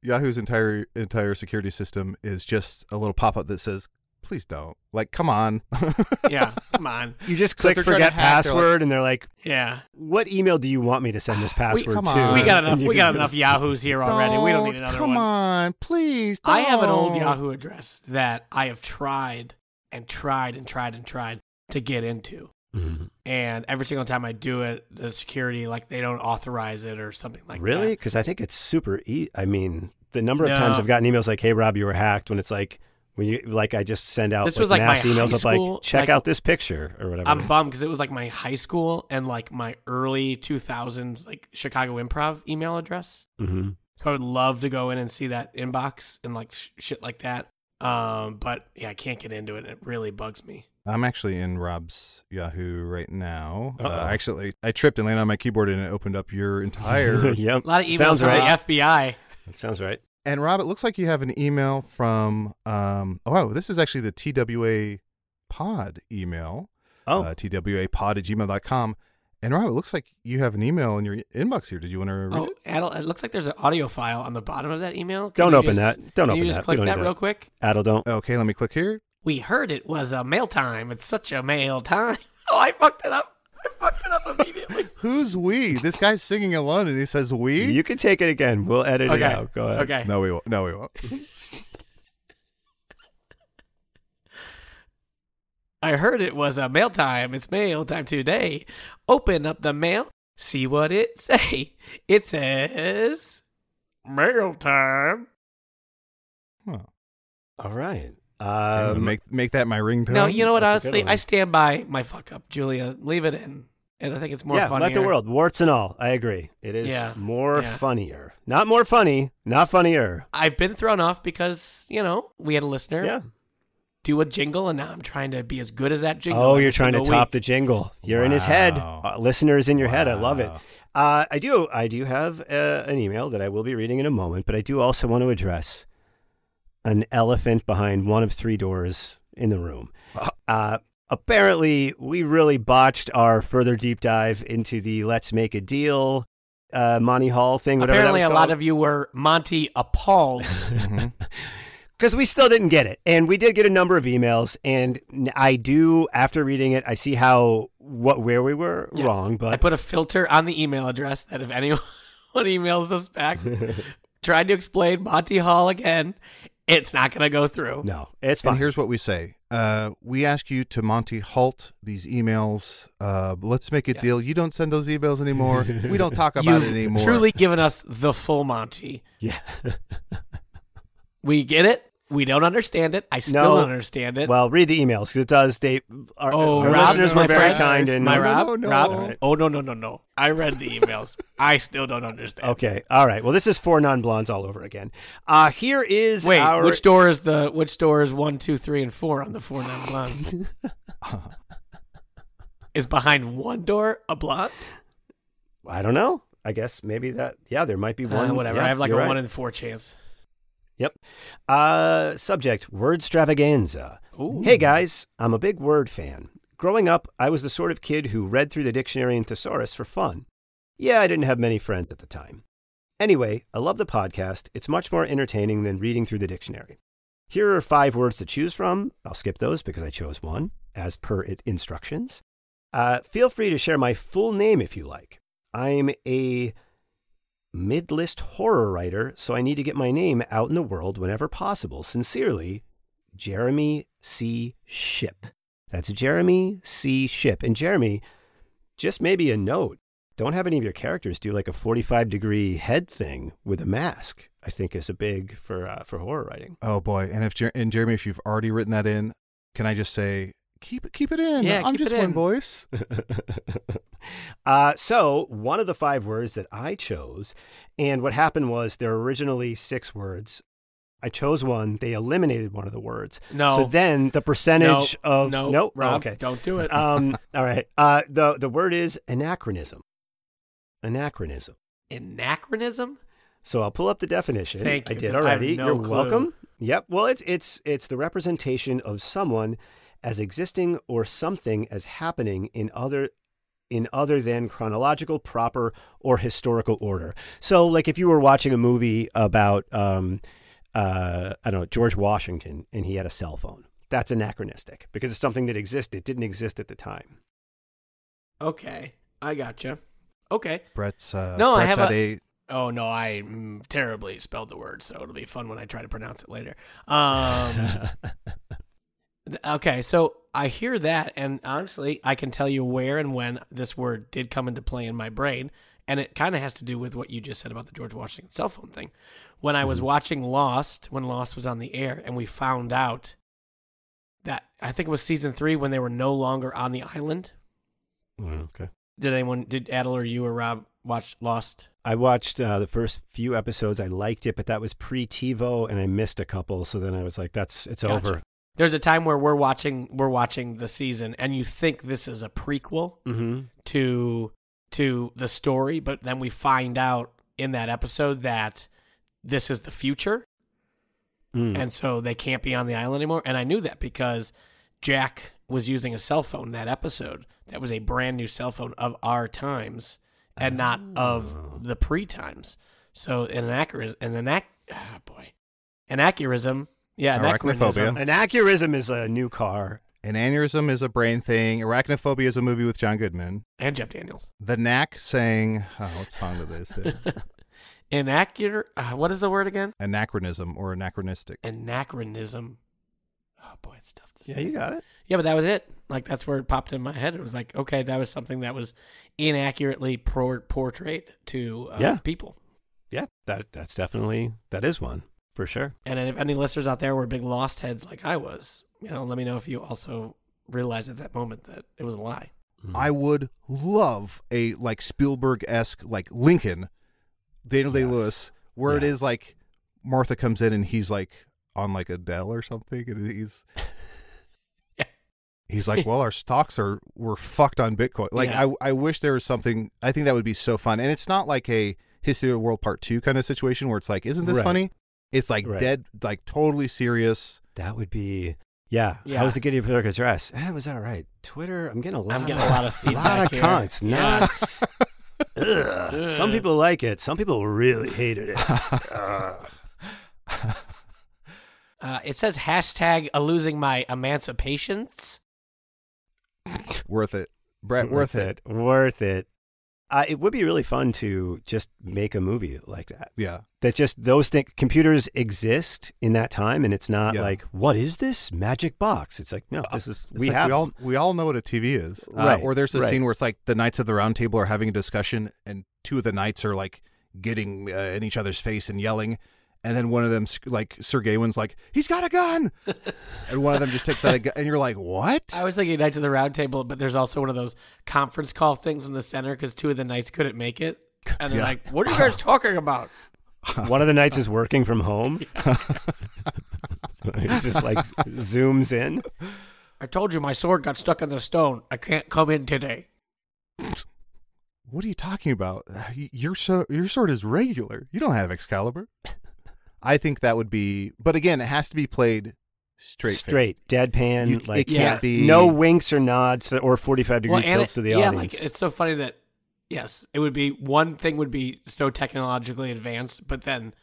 Yahoo's entire entire security system is just a little pop up that says, "Please don't." Like, come on. yeah come on you just click they're trying to forget hack, they're like- password, and they're like, yeah "What email do you want me to send this password come to?" we got enough And we got can enough yahoos here already we don't need another come one on, please. i have an old yahoo address that i have tried and tried and tried and tried to get into Mhm. and every single time i do it the security like they don't authorize it or something like really? that Really? Because I think it's super. E- I mean, the number of times I've gotten emails like, "Hey, Rob, you were hacked," when it's like. When you like, I just send out This like, was, like, mass my emails high of like, school, check like- out this picture or whatever. I'm bummed because it was like my high school and like my early 2000s like Chicago Improv email address. hmm So I would love to go in and see that inbox and like sh- shit like that. Um, but yeah, I can't get into it. and It really bugs me. I'm actually in Rob's Yahoo right now. Uh, Uh-oh. actually, I tripped and landed on my keyboard and it opened up your entire. yep. A lot of emails Sounds from right. the FBI. That sounds right. And Rob, it looks like you have an email from. Um, oh, wow, this is actually the TWA pod email. Oh, uh, twapod at gmail.com. And Rob, it looks like you have an email in your inbox here. Did you want to read Oh, it? Adal, it looks like there's an audio file on the bottom of that email. Can don't open just- that. Don't can open you just that. Click don't that real quick? Adal, don't. Okay, let me click here. We heard it was a mail time. It's such a mail time. Oh, I fucked it up. I fucked it up immediately. Who's we? This guy's singing alone and he says we? You can take it again. We'll edit it out. Go ahead. Okay. No, we won't. No, we won't. I heard it was a mail time. It's mail time today. Open up the mail. See what it say. It says mail time. Huh. All right. I'm Um, make make that my ringtone. No, you know what? That's Honestly. I stand by my fuck up, Julia. Leave it in, and I think it's more yeah, funnier. let the world warts and all. I agree. It is Yeah, more yeah. funnier, not more funny, not funnier. I've been thrown off because you know we had a listener Yeah. do a jingle, and now I'm trying to be as good as that jingle. Oh, you're trying to top week. the jingle. You're in his head. Wow. Uh, listeners in your head. I love it. Uh, I do. I do have uh, an email that I will be reading in a moment, but I do also want to address an elephant behind one of three doors in the room. Uh, apparently, we really botched our further deep dive into the "Let's Make a Deal" uh, Monty Hall thing. Whatever Apparently, that a lot of you were Monty appalled. Mhm. because we still didn't get it, and we did get a number of emails, and I do after reading it, I see how what where we were Yes. wrong, But I put a filter on the email address that if anyone emails us back, tried to explain Monty Hall again, it's not going to go through. no, it's And fine. here's what we say. Uh, we ask you to Monty halt these emails. Uh, let's make a deal. You don't send those emails anymore. we don't talk about You've it anymore. truly given us the full Monty. yeah. We get it. We don't understand it. I still No. don't understand it. well, read the emails because it does. They our, oh, our Rob, listeners my were very friend, kind and my No, Rob, no, no. Rob. Alright. Oh no, no, no, no! I read the emails. I still don't understand. Okay, all right. Well, this is four non blondes all over again. Uh here is Wait, our which door is the which door is one, two, three, and four on the four non blondes? is behind one door a blonde? I don't know. I guess maybe that. Yeah, there might be one. Uh, whatever. Yeah, I have like a right. one in four chance. Yep. Uh, subject word stravaganza. Hey guys, I'm a big word fan. Growing up, I was the sort of kid who read through the dictionary and thesaurus for fun. Yeah, I didn't have many friends at the time. Anyway, I love the podcast. It's much more entertaining than reading through the dictionary. Here are five words to choose from. I'll skip those because I chose one, as per it instructions. Uh, feel free to share my full name if you like. I'm a mid list horror writer, so I need to get my name out in the world whenever possible. Sincerely, Jeremy C. Ship. That's Jeremy C. Ship. And Jeremy, just maybe a note. Don't have any of your characters do like a 45 degree head thing with a mask. I think is a big for uh, for horror writing. Oh boy! And if and Jeremy, if you've already written that in, can I just say keep it keep it in? Yeah, I'm keep just it one in. voice. uh, so one of the five words that I chose, and what happened was there were originally six words. I chose one. They eliminated one of the words. No. So then the percentage no, of no, no Rob, okay. don't do it. Um. all right. Uh. The the word is anachronism. Anachronism. Anachronism? So I'll pull up the definition. Thank I you, did 'cause I have already. no You're clue. welcome. Yep. Well, it's it's it's the representation of someone as existing or something as happening in other in other than chronological, proper, or historical order. So, like if you were watching a movie about, um, uh, I don't know, George Washington, and he had a cell phone, that's anachronistic because it's something that existed, didn't exist at the time. Okay. I gotcha. Okay. Brett's uh, No, I Brett's have at a- a Oh no, I mm, terribly spelled the word, so it'll be fun when I try to pronounce it later. Um, th- okay, so I hear that, and honestly, I can tell you where and when this word did come into play in my brain, and it kind of has to do with what you just said about the George Washington cell phone thing. When I was watching Lost, when Lost was on the air, and we found out that I think it was season three when they were no longer on the island. okay. Did anyone, did Adal or you or Rob watch Lost? I watched uh, the first few episodes. I liked it, but that was pre TiVo, and I missed a couple. So then I was like, "That's it's Gotcha. over." There's a time where we're watching we're watching the season and you think this is a prequel Mm-hmm. to to the story, but then we find out in that episode that this is the future Mm. and so they can't be on the island anymore. And I knew that because Jack was using a cell phone that episode. That was a brand new cell phone of our times and not Oh. of the pre times. So in an anachronism, an anac, ah, boy, an anachronism, yeah, anachronism. Arachnophobia. An acurism is a new car. an aneurysm is a brain thing. Arachnophobia is a movie with John Goodman. and Jeff Daniels. The Knack sang oh, what song did this? Inaccurate. Uh, what is the word again? Anachronism or anachronistic. Anachronism. Oh boy, it's tough to say. Yeah, you got it. Yeah, but that was it. Like that's where it popped in my head. It was like, okay, that was something that was inaccurately por- portrayed to uh, Yeah. people. Yeah, that that's definitely that is one for sure. And if any listeners out there were big lost heads like I was, you know, let me know if you also realized at that moment that it was a lie. Mm-hmm. I would love a like Spielberg esque like Lincoln, Daniel Day Yes. Lewis, where it Yeah. is like Martha comes in and he's like on like a Dell or something, and he's Yeah. he's like, well, our stocks are we're fucked on Bitcoin. Like Yeah. I I wish there was something. I think that would be so fun, and it's not like a History of the World Part Two kind of situation where it's like, isn't this Right. funny? It's like Right. dead, like totally serious. That would be yeah. Yeah. How was the Gideon Parker dress? Eh, was that all right? Twitter. I'm getting a lot. I'm getting of, a lot of feedback. a feedback lot of here. cons. Nuts. Ugh. Some people like it. Some people really hated it. Uh, it says hashtag a losing my emancipations. Worth it, Brett. Worth it. Worth it. Uh, it would be really fun to just make a movie like that. Yeah. That just those things, computers exist in that time, and it's not Yeah. like, what is this magic box? It's like, no, this is It's we like have. we all we all know what a TV is, uh, Right, or there's a right. scene where it's like the knights of the round table are having a discussion, and two of the knights are like getting uh, in each other's face and yelling, and then one of them like Sir Gawain's like he's got a gun, and one of them just takes out a gun, and you're like what? I was thinking Knights of the Round Table, but there's also one of those conference call things in the center because two of the knights couldn't make it. And they're Yeah. like, what are you guys talking about? One of the knights is working from home. He just like zooms in. I told you my sword got stuck in the stone. I can't come in today. What are you talking about? Uh, your so your sword is regular. You don't have Excalibur. I think that would be, but again, it has to be played straight. straight, deadpan. You- like it can't be no winks or nods or forty-five degree and tilts it- to the yeah, audience. like it's so funny that yes, it would be one thing would be so technologically advanced, but then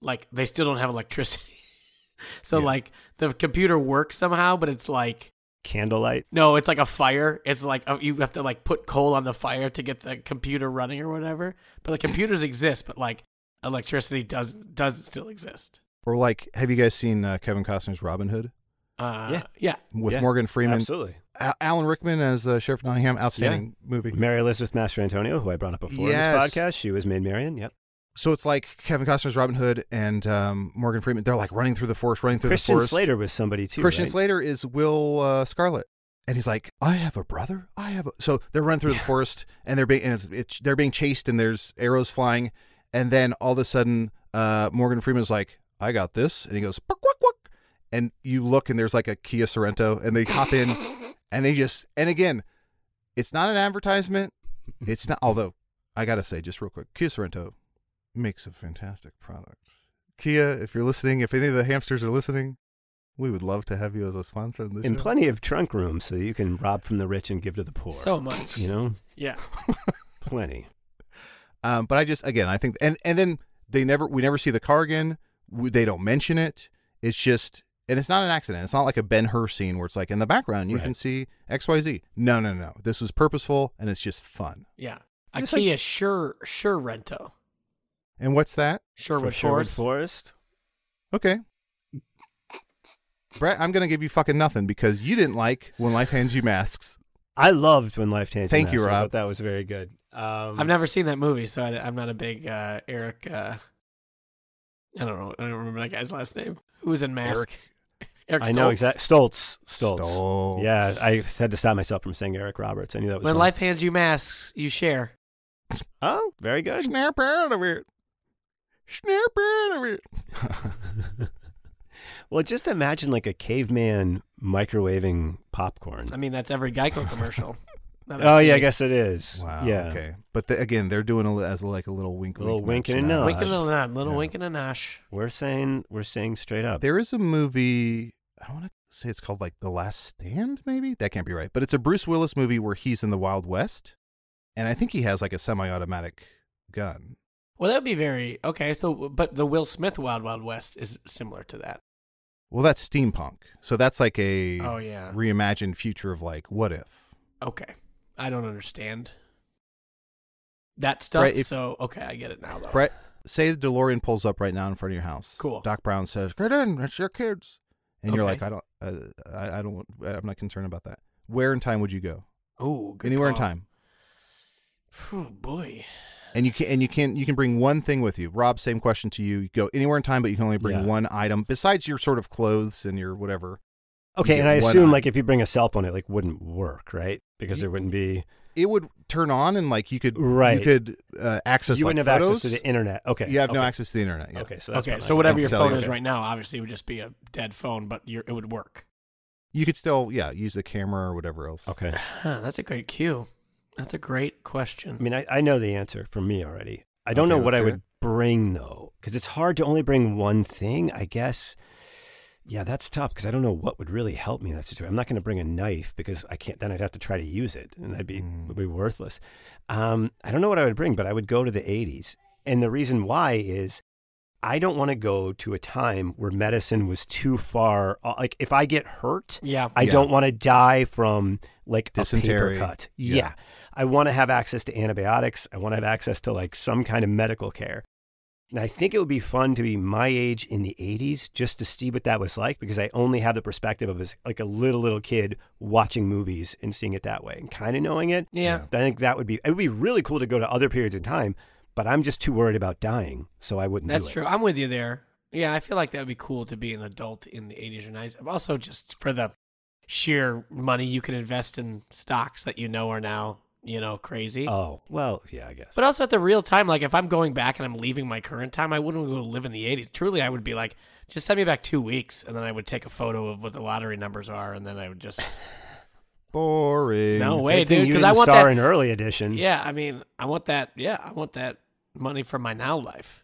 like they still don't have electricity. so Yeah. like the computer works somehow, but it's like Candlelight. no, it's like a fire. It's like uh, you have to like put coal on the fire to get the computer running or whatever. But the computers exist, but like electricity does doesn't still exist. Or like, have you guys seen uh, Kevin Costner's Robin Hood Uh, Yeah. yeah. with Yeah, Morgan Freeman? Absolutely. Al- Alan Rickman as uh, Sheriff Nottingham, outstanding movie. Mary Elizabeth Mastrantonio, who I brought up before Yes. in this podcast, she was Maid Marian. Yep. So it's like Kevin Costner's Robin Hood and um, Morgan Freeman. They're like running through the forest, running through Christian the forest. Christian Slater was somebody too. Christian right? Slater is Will uh, Scarlet, and he's like, "I have a brother. I have." a... So they're running through the forest, and they're being and it's, it's they're being chased, and there's arrows flying, and then all of a sudden, uh, Morgan Freeman's like, "I got this," and he goes, "Buck, buck, buck," and you look, and there's like a Kia Sorento, and they hop in, and they just, and again, it's not an advertisement. It's not. Although I gotta say, just real quick, Kia Sorento makes a fantastic product. Kia, if you're listening, if any of the hamsters are listening, we would love to have you as a sponsor in the And show. plenty of trunk room so you can rob from the rich and give to the poor. So much. you know, Yeah. plenty. Um, but I just again, I think, and and then they never, we never see the car again. We, they don't mention it. It's just, and it's not an accident. It's not like a Ben Hur scene where it's like in the background you Right. can see X Y Z. No, no, no. This was purposeful, and it's just fun. Yeah. A Just like- Sure Sure Rento. And what's that? Sherwood For Sherwood Forest. Forest. Okay. Brett, I'm gonna give you fucking nothing because you didn't like when life hands you masks. I loved when Life Changed. Thank you, Master. I Rob. thought that was very good. Um, I've never seen that movie, so I, am not a big uh, Eric. Uh, I don't know. I don't remember that guy's last name. Who was in Mask? Eric. I know exactly. Stoltz. Stoltz. Stoltz. Yeah, I had to stop myself from saying Eric Roberts. I knew that was When wrong. life hands you masks, you share. Oh, very good. Snap out of it. Snap out of it. well, just imagine like a caveman microwaving popcorn. I mean, that's every Geico commercial. Oh yeah, I guess it is. Wow. Yeah. Okay. But the, again, they're doing it as like a little wink, A little wink, wink and a nod. Wink and a nod, little Yeah. wink and a nosh. We're saying we're saying straight up. There is a movie. I want to say it's called like The Last Stand. Maybe that can't be right, but it's a Bruce Willis movie where he's in the Wild West, and I think he has like a semi-automatic gun. Well, that would be very okay. So, but the Will Smith Wild Wild West is similar to that. Well, that's steampunk, so that's like a Oh yeah. reimagined future of like what if. Okay, I don't understand that stuff. Right, if- so okay, I get it now though. Brett, say the DeLorean pulls up right now in front of your house. Cool. Doc Brown says, "Get in, it's your kids," and you're like, "I don't, uh, I, I don't, I'm not concerned about that." Where in time would you go? Good Anywhere in time. Oh boy. And you can and you can you can bring one thing with you. Rob, same question to you. You go anywhere in time, but you can only bring Yeah. one item besides your sort of clothes and your whatever. okay, you and I assume eye. like if you bring a cell phone, it like wouldn't work, right? Because Ye- there wouldn't be It would turn on and like you could Right. you could uh, access you like, wouldn't have photos. access to the internet. Okay, You have no access to the internet. Yeah. Okay, so that's okay, what so whatever your phone is Okay. right now, obviously, it would just be a dead phone, but you're, it would work. You could still yeah use the camera or whatever else. Okay. Huh, that's a great cue. That's a great question. I mean, I, I know the answer for me already. I don't Okay, know what I would it. bring though, because it's hard to only bring one thing. I guess. Yeah, that's tough because I don't know what would really help me in that situation. I'm not going to bring a knife because I can't. Then I'd have to try to use it, and that'd be Mm. would be worthless. Um, I don't know what I would bring, but I would go to the '80s, and the reason why is I don't want to go to a time where medicine was too far. uh, Like if I get hurt, Yeah. I Yeah. don't want to die from like Dysentery. a paper cut. Yeah. Yeah. I want to have access to antibiotics. I want to have access to like some kind of medical care. And I think it would be fun to be my age in the 80s just to see what that was like because I only have the perspective of as like a little little kid watching movies and seeing it that way and kind of knowing it. Yeah. I think that would be it would be really cool to go to other periods of time, but I'm just too worried about dying, so I wouldn't That's do it. true. I'm with you there. Yeah, I feel like that would be cool to be an adult in the 80s or 90s. Also, just for the sheer money you can invest in stocks that you know are now, you know, crazy. Oh, well, yeah, I guess. But also at the real time, like if I'm going back and I'm leaving my current time, I wouldn't go live in the 80s. Truly, I would be like, just send me back two weeks, and then I would take a photo of what the lottery numbers are, and then I would just. Boring. No way, dude. Because I want star that. in early edition. Yeah, I mean, I want that. Yeah, I want that money for my now life.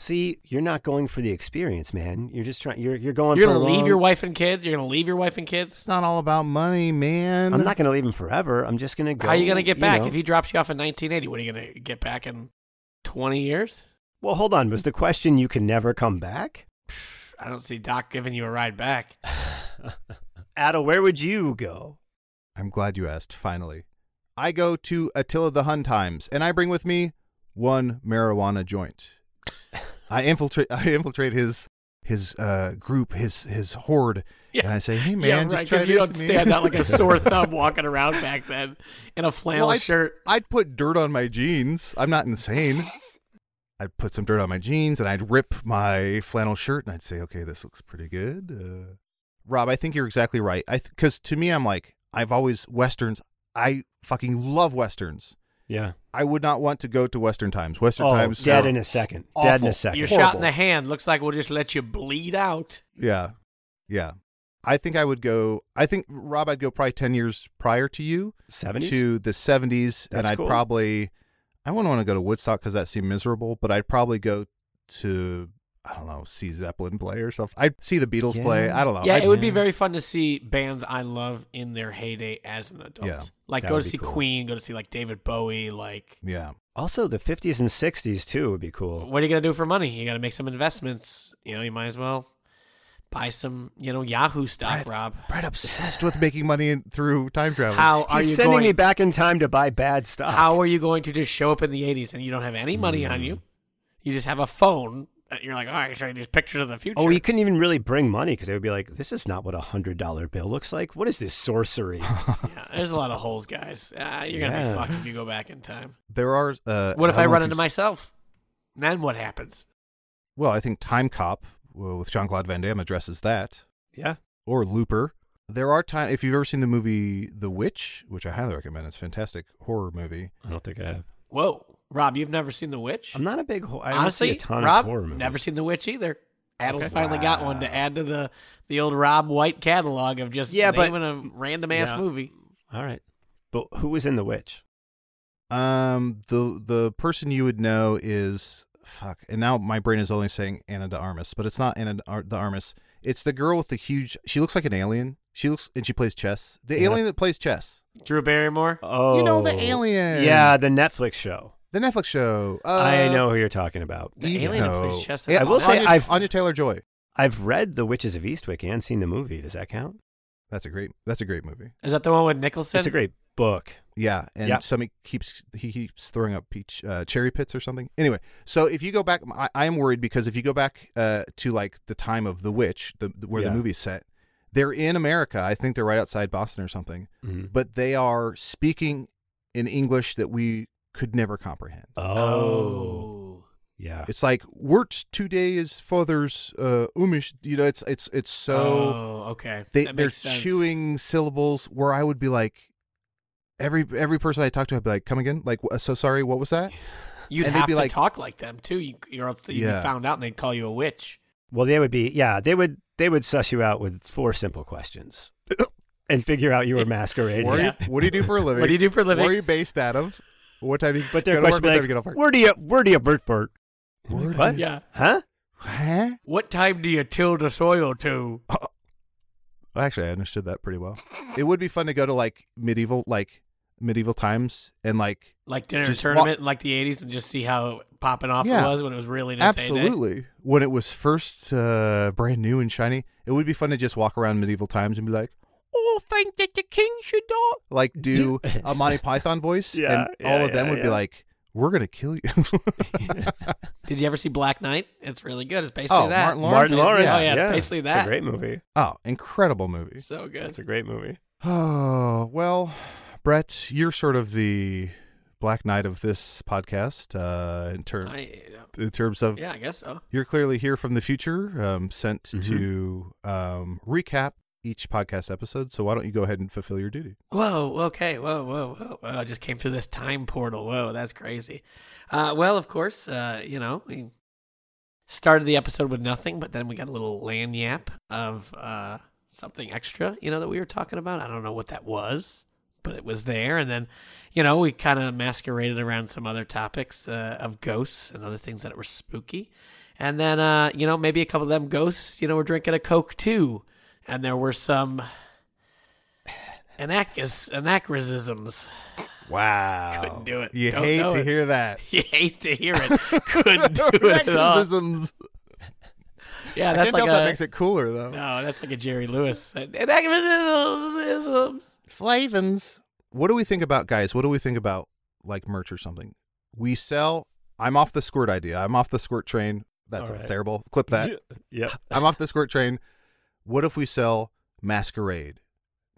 See, you're not going for the experience, man. You're just trying. You're you're going. You're gonna leave long- your wife and kids. You're gonna leave your wife and kids. It's not all about money, man. I'm not going to leave him forever. I'm just going to go. How are you gonna get back know. if he drops you off in 1980? What are you gonna get back in 20 years? Well, hold on. Was the question you can never come back? I don't see Doc giving you a ride back. Ada, where would you go? I'm glad you asked, finally. I go to Attila the Hun times, and I bring with me one marijuana joint. I infiltrate I infiltrate his his uh, group, his his horde, Yeah. and I say, "Hey man, yeah, just right. try Because you don't man." stand out like a sore thumb walking around back then in a flannel Well, I- shirt. I'd put dirt on my jeans. I'm not insane. I'd put some dirt on my jeans and I'd rip my flannel shirt and I'd say, "Okay, this looks pretty good." Uh, Rob, I think you're exactly right. I because to me, I'm like, I've always westerns. I fucking love westerns. Yeah. I would not want to go to Western times. Western Oh, times, dead are- in a second. Dead in a second. You're horrible. shot in the hand. Looks like we'll just let you bleed out. Yeah, yeah. I think I would go. I think Rob, I'd go probably ten years prior to you 70s? to the seventies, and I'd cool. probably. I wouldn't want to go to Woodstock because that seemed miserable, but I'd probably go to I don't know, see Zeppelin play or something. I'd see the Beatles play. I don't know. yeah, I'd- it would be very fun to see bands I love in their heyday as an adult. Yeah, like go to see cool. Queen, go to see like David Bowie. Like, yeah. Also, the 50s and 60s, too, would be cool. what are you gonna do for money? You got to make some investments. You know, you might as well buy some, you know, Yahoo stock, Brad, Rob. Brad obsessed with making money in, through time travel. How are He's you sending going? me back in time to buy bad stuff. How are you going to just show up in the 80s and you don't have any money on Mm. you? You just have a phone. And You're like, oh, I can show you these pictures of the future. Oh, you couldn't even really bring money because they would be like, "This is not what a hundred dollar bill looks like. What is this sorcery?" yeah, there's a lot of holes, guys. Uh, you're gonna Yeah. be fucked if you go back in time. there are. Uh, What if don't I run into myself? Then what happens? Well, I think Time Cop with Jean Claude Van Damme addresses that. yeah, or Looper. There are time if you've ever seen the movie The Witch, which I highly recommend. It's a fantastic horror movie. I don't think I have. Whoa, Rob, you've never seen The Witch? I'm not a big. Ho- I don't Honestly, see a ton Rob, of horror movies. never seen The Witch either. Adal's Okay. finally got one to add to the the old Rob White catalog of just Yeah, but- naming a random ass Yeah. movie. All right, but who was in The Witch? Um, the the person you would know is fuck, and now my brain is only saying Ana de Armas, but it's not Ana de de Armas. It's the girl with the huge. She looks like an alien. She looks and she plays chess. The Yeah. alien that plays chess. Drew Barrymore. Oh, You know the alien. Yeah, the Netflix show. The Netflix show. Uh, I know who you're talking about. The you alien that know. plays chess. Yeah, I will say Anya, I've- Anya Taylor Joy. I've read The Witches of Eastwick and seen the movie. Does that count? That's a great. That's a great movie. Is that the one with Nicholson? It's a great book. Yeah, and Yeah. somebody keeps he keeps throwing up peach uh, cherry pits or something. Anyway, so if you go back, I, I am worried because if you go back uh, to like the time of the witch, the, the- where Yeah. the movie's set, they're in America. I think they're right outside Boston or something, Mhm. but they are speaking in English that we could never comprehend. Oh. yeah. It's like Wurt today is father's uh, umish. You know, it's it's it's so oh, okay. they That they're sense. chewing syllables where I would be like. Every every person I talk to, I'd be like, "Come again? Like, so sorry. What was that?" You'd and have be to like- talk like them too. You you're you'd Yeah. be found out and they'd call you a witch. Well, they would be. Yeah, they would. They would suss you out with four simple questions, and figure out you were masquerading. What, Yeah. do you, what do you do for a living? What do you do for a living? Where are you based out of? What time you But go their question work? would What time you get off work? "Where do you where do you vote for?" Where do What? you- Yeah. Huh? Huh? What time do you till the soil to? Actually, I understood that pretty well. It would be fun to go to like medieval, like medieval times, and like like dinner Just wa- tournament in like the '80s and just see how popping off Yeah. it was when it was really in heyday? Absolutely. When it was first uh, brand new and shiny, it would be fun to just walk around medieval times and be like, "Oh, think that the king should die." Like do a Monty Python voice, Yeah, and all yeah, of them yeah, would be like, "We're gonna kill you." Did you ever see Black Knight? It's really good. It's basically Oh, that. Martin Lawrence? Martin Lawrence. Oh, yeah, yeah, it's basically It's that. a great movie. oh, incredible movie. So good. It's a great movie. Oh well, Brett, you're sort of the Black Knight of this podcast uh, in, ter- I, in terms of yeah, I guess so. You're clearly here from the future, um, sent Mhm. to um, recap each podcast episode. So why don't you go ahead and fulfill your duty? Whoa, okay, whoa, whoa, whoa, whoa. I just came through this time portal. Whoa, that's crazy. Uh, well, of course, uh, you know, we started the episode with nothing, but then we got a little lagniappe of uh, something extra, you know, that we were talking about. I don't know what that was, but it was there. And then, you know, we kind of masqueraded around some other topics uh, of ghosts and other things that were spooky. And then, uh, you know, maybe a couple of them ghosts, you know, were drinking a Coke too. And there were some anachis, anachronisms. Wow. Couldn't do it. You Don't hate to it. hear that. You hate to hear it. Couldn't do it at all. Exorcisms. Yeah, I that's can't like tell a if that makes it cooler though. no. That's like a Jerry Lewis. Anachronisms. Flavins. What do we think about guys? What do we think about like merch or something? We sell. I'm off the squirt idea. I'm off the squirt train. That All sounds right. terrible. Clip that. yeah. I'm off the squirt train. What if we sell masquerade?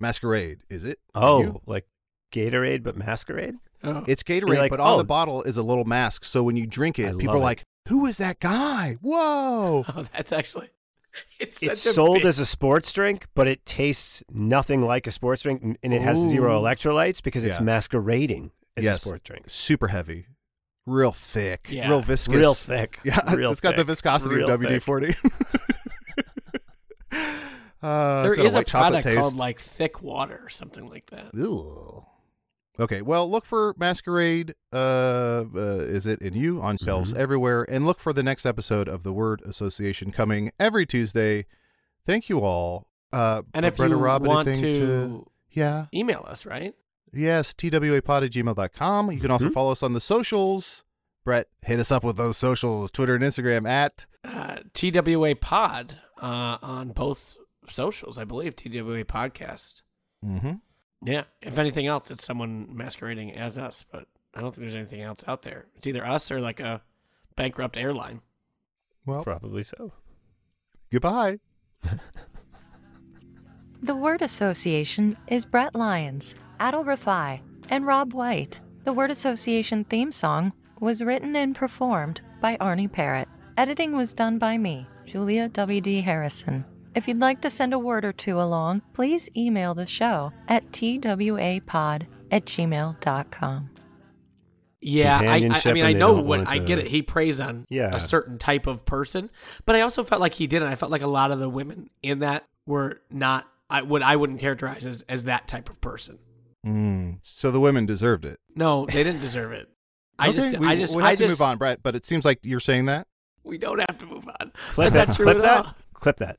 Masquerade, is it? Oh, You? like Gatorade, but masquerade. Oh. It's Gatorade, like, but on oh. the bottle is a little mask. So when you drink it, I people are it. like, "Who is that guy? Whoa!" Oh, that's actually. It's, It's a sold big- as a sports drink, but it tastes nothing like a sports drink, and- and it has zero electrolytes because it's Yeah. masquerading as Yes. a sports drink. Super heavy, real thick, Yeah. real viscous, Real thick. Yeah, Real it's got the viscosity Real of. WD forty. Uh, There it's got is a white chocolate product called like thick water or something like that. Ew. Okay, well, look for Masquerade. Uh, uh, is it in you on shelves Mhm. everywhere? And look for the next episode of the Word Association coming every Tuesday. Thank you all. Uh, And if Brett you or Rob, want anything to, yeah, email us, right? yes, twapod at gmail.com. You can also Mhm. follow us on the socials. Brett, hit us up with those socials Twitter and Instagram at. Uh, TWA Pod uh, on both socials, I believe. TWA Podcast. Mm-hmm. Yeah. If anything else, it's someone masquerading as us, but I don't think there's anything else out there. It's either us or like a bankrupt airline. Well, Probably so. goodbye. The word association is Brett Lyons, Adal Rifai, and Rob White. The word association theme song was written and performed by Arne Parrott. Editing was done by me, Julia W.D. Harrison. If you'd like to send a word or two along, please email the show at twapod at gmail.com. Yeah, I, I, I mean, I know don't what I get it. He preys on Yeah. a certain type of person, but I also felt like he didn't. I felt like a lot of the women in that were not. I would I wouldn't characterize as, as that type of person. Mm. So the women deserved it. No, they didn't deserve it. I Okay, just, we, I just, we have I to just, move on, Brett. But it seems like you're saying that. We don't have to move on. Clip That's that. not true Clip at that. all. Clip that.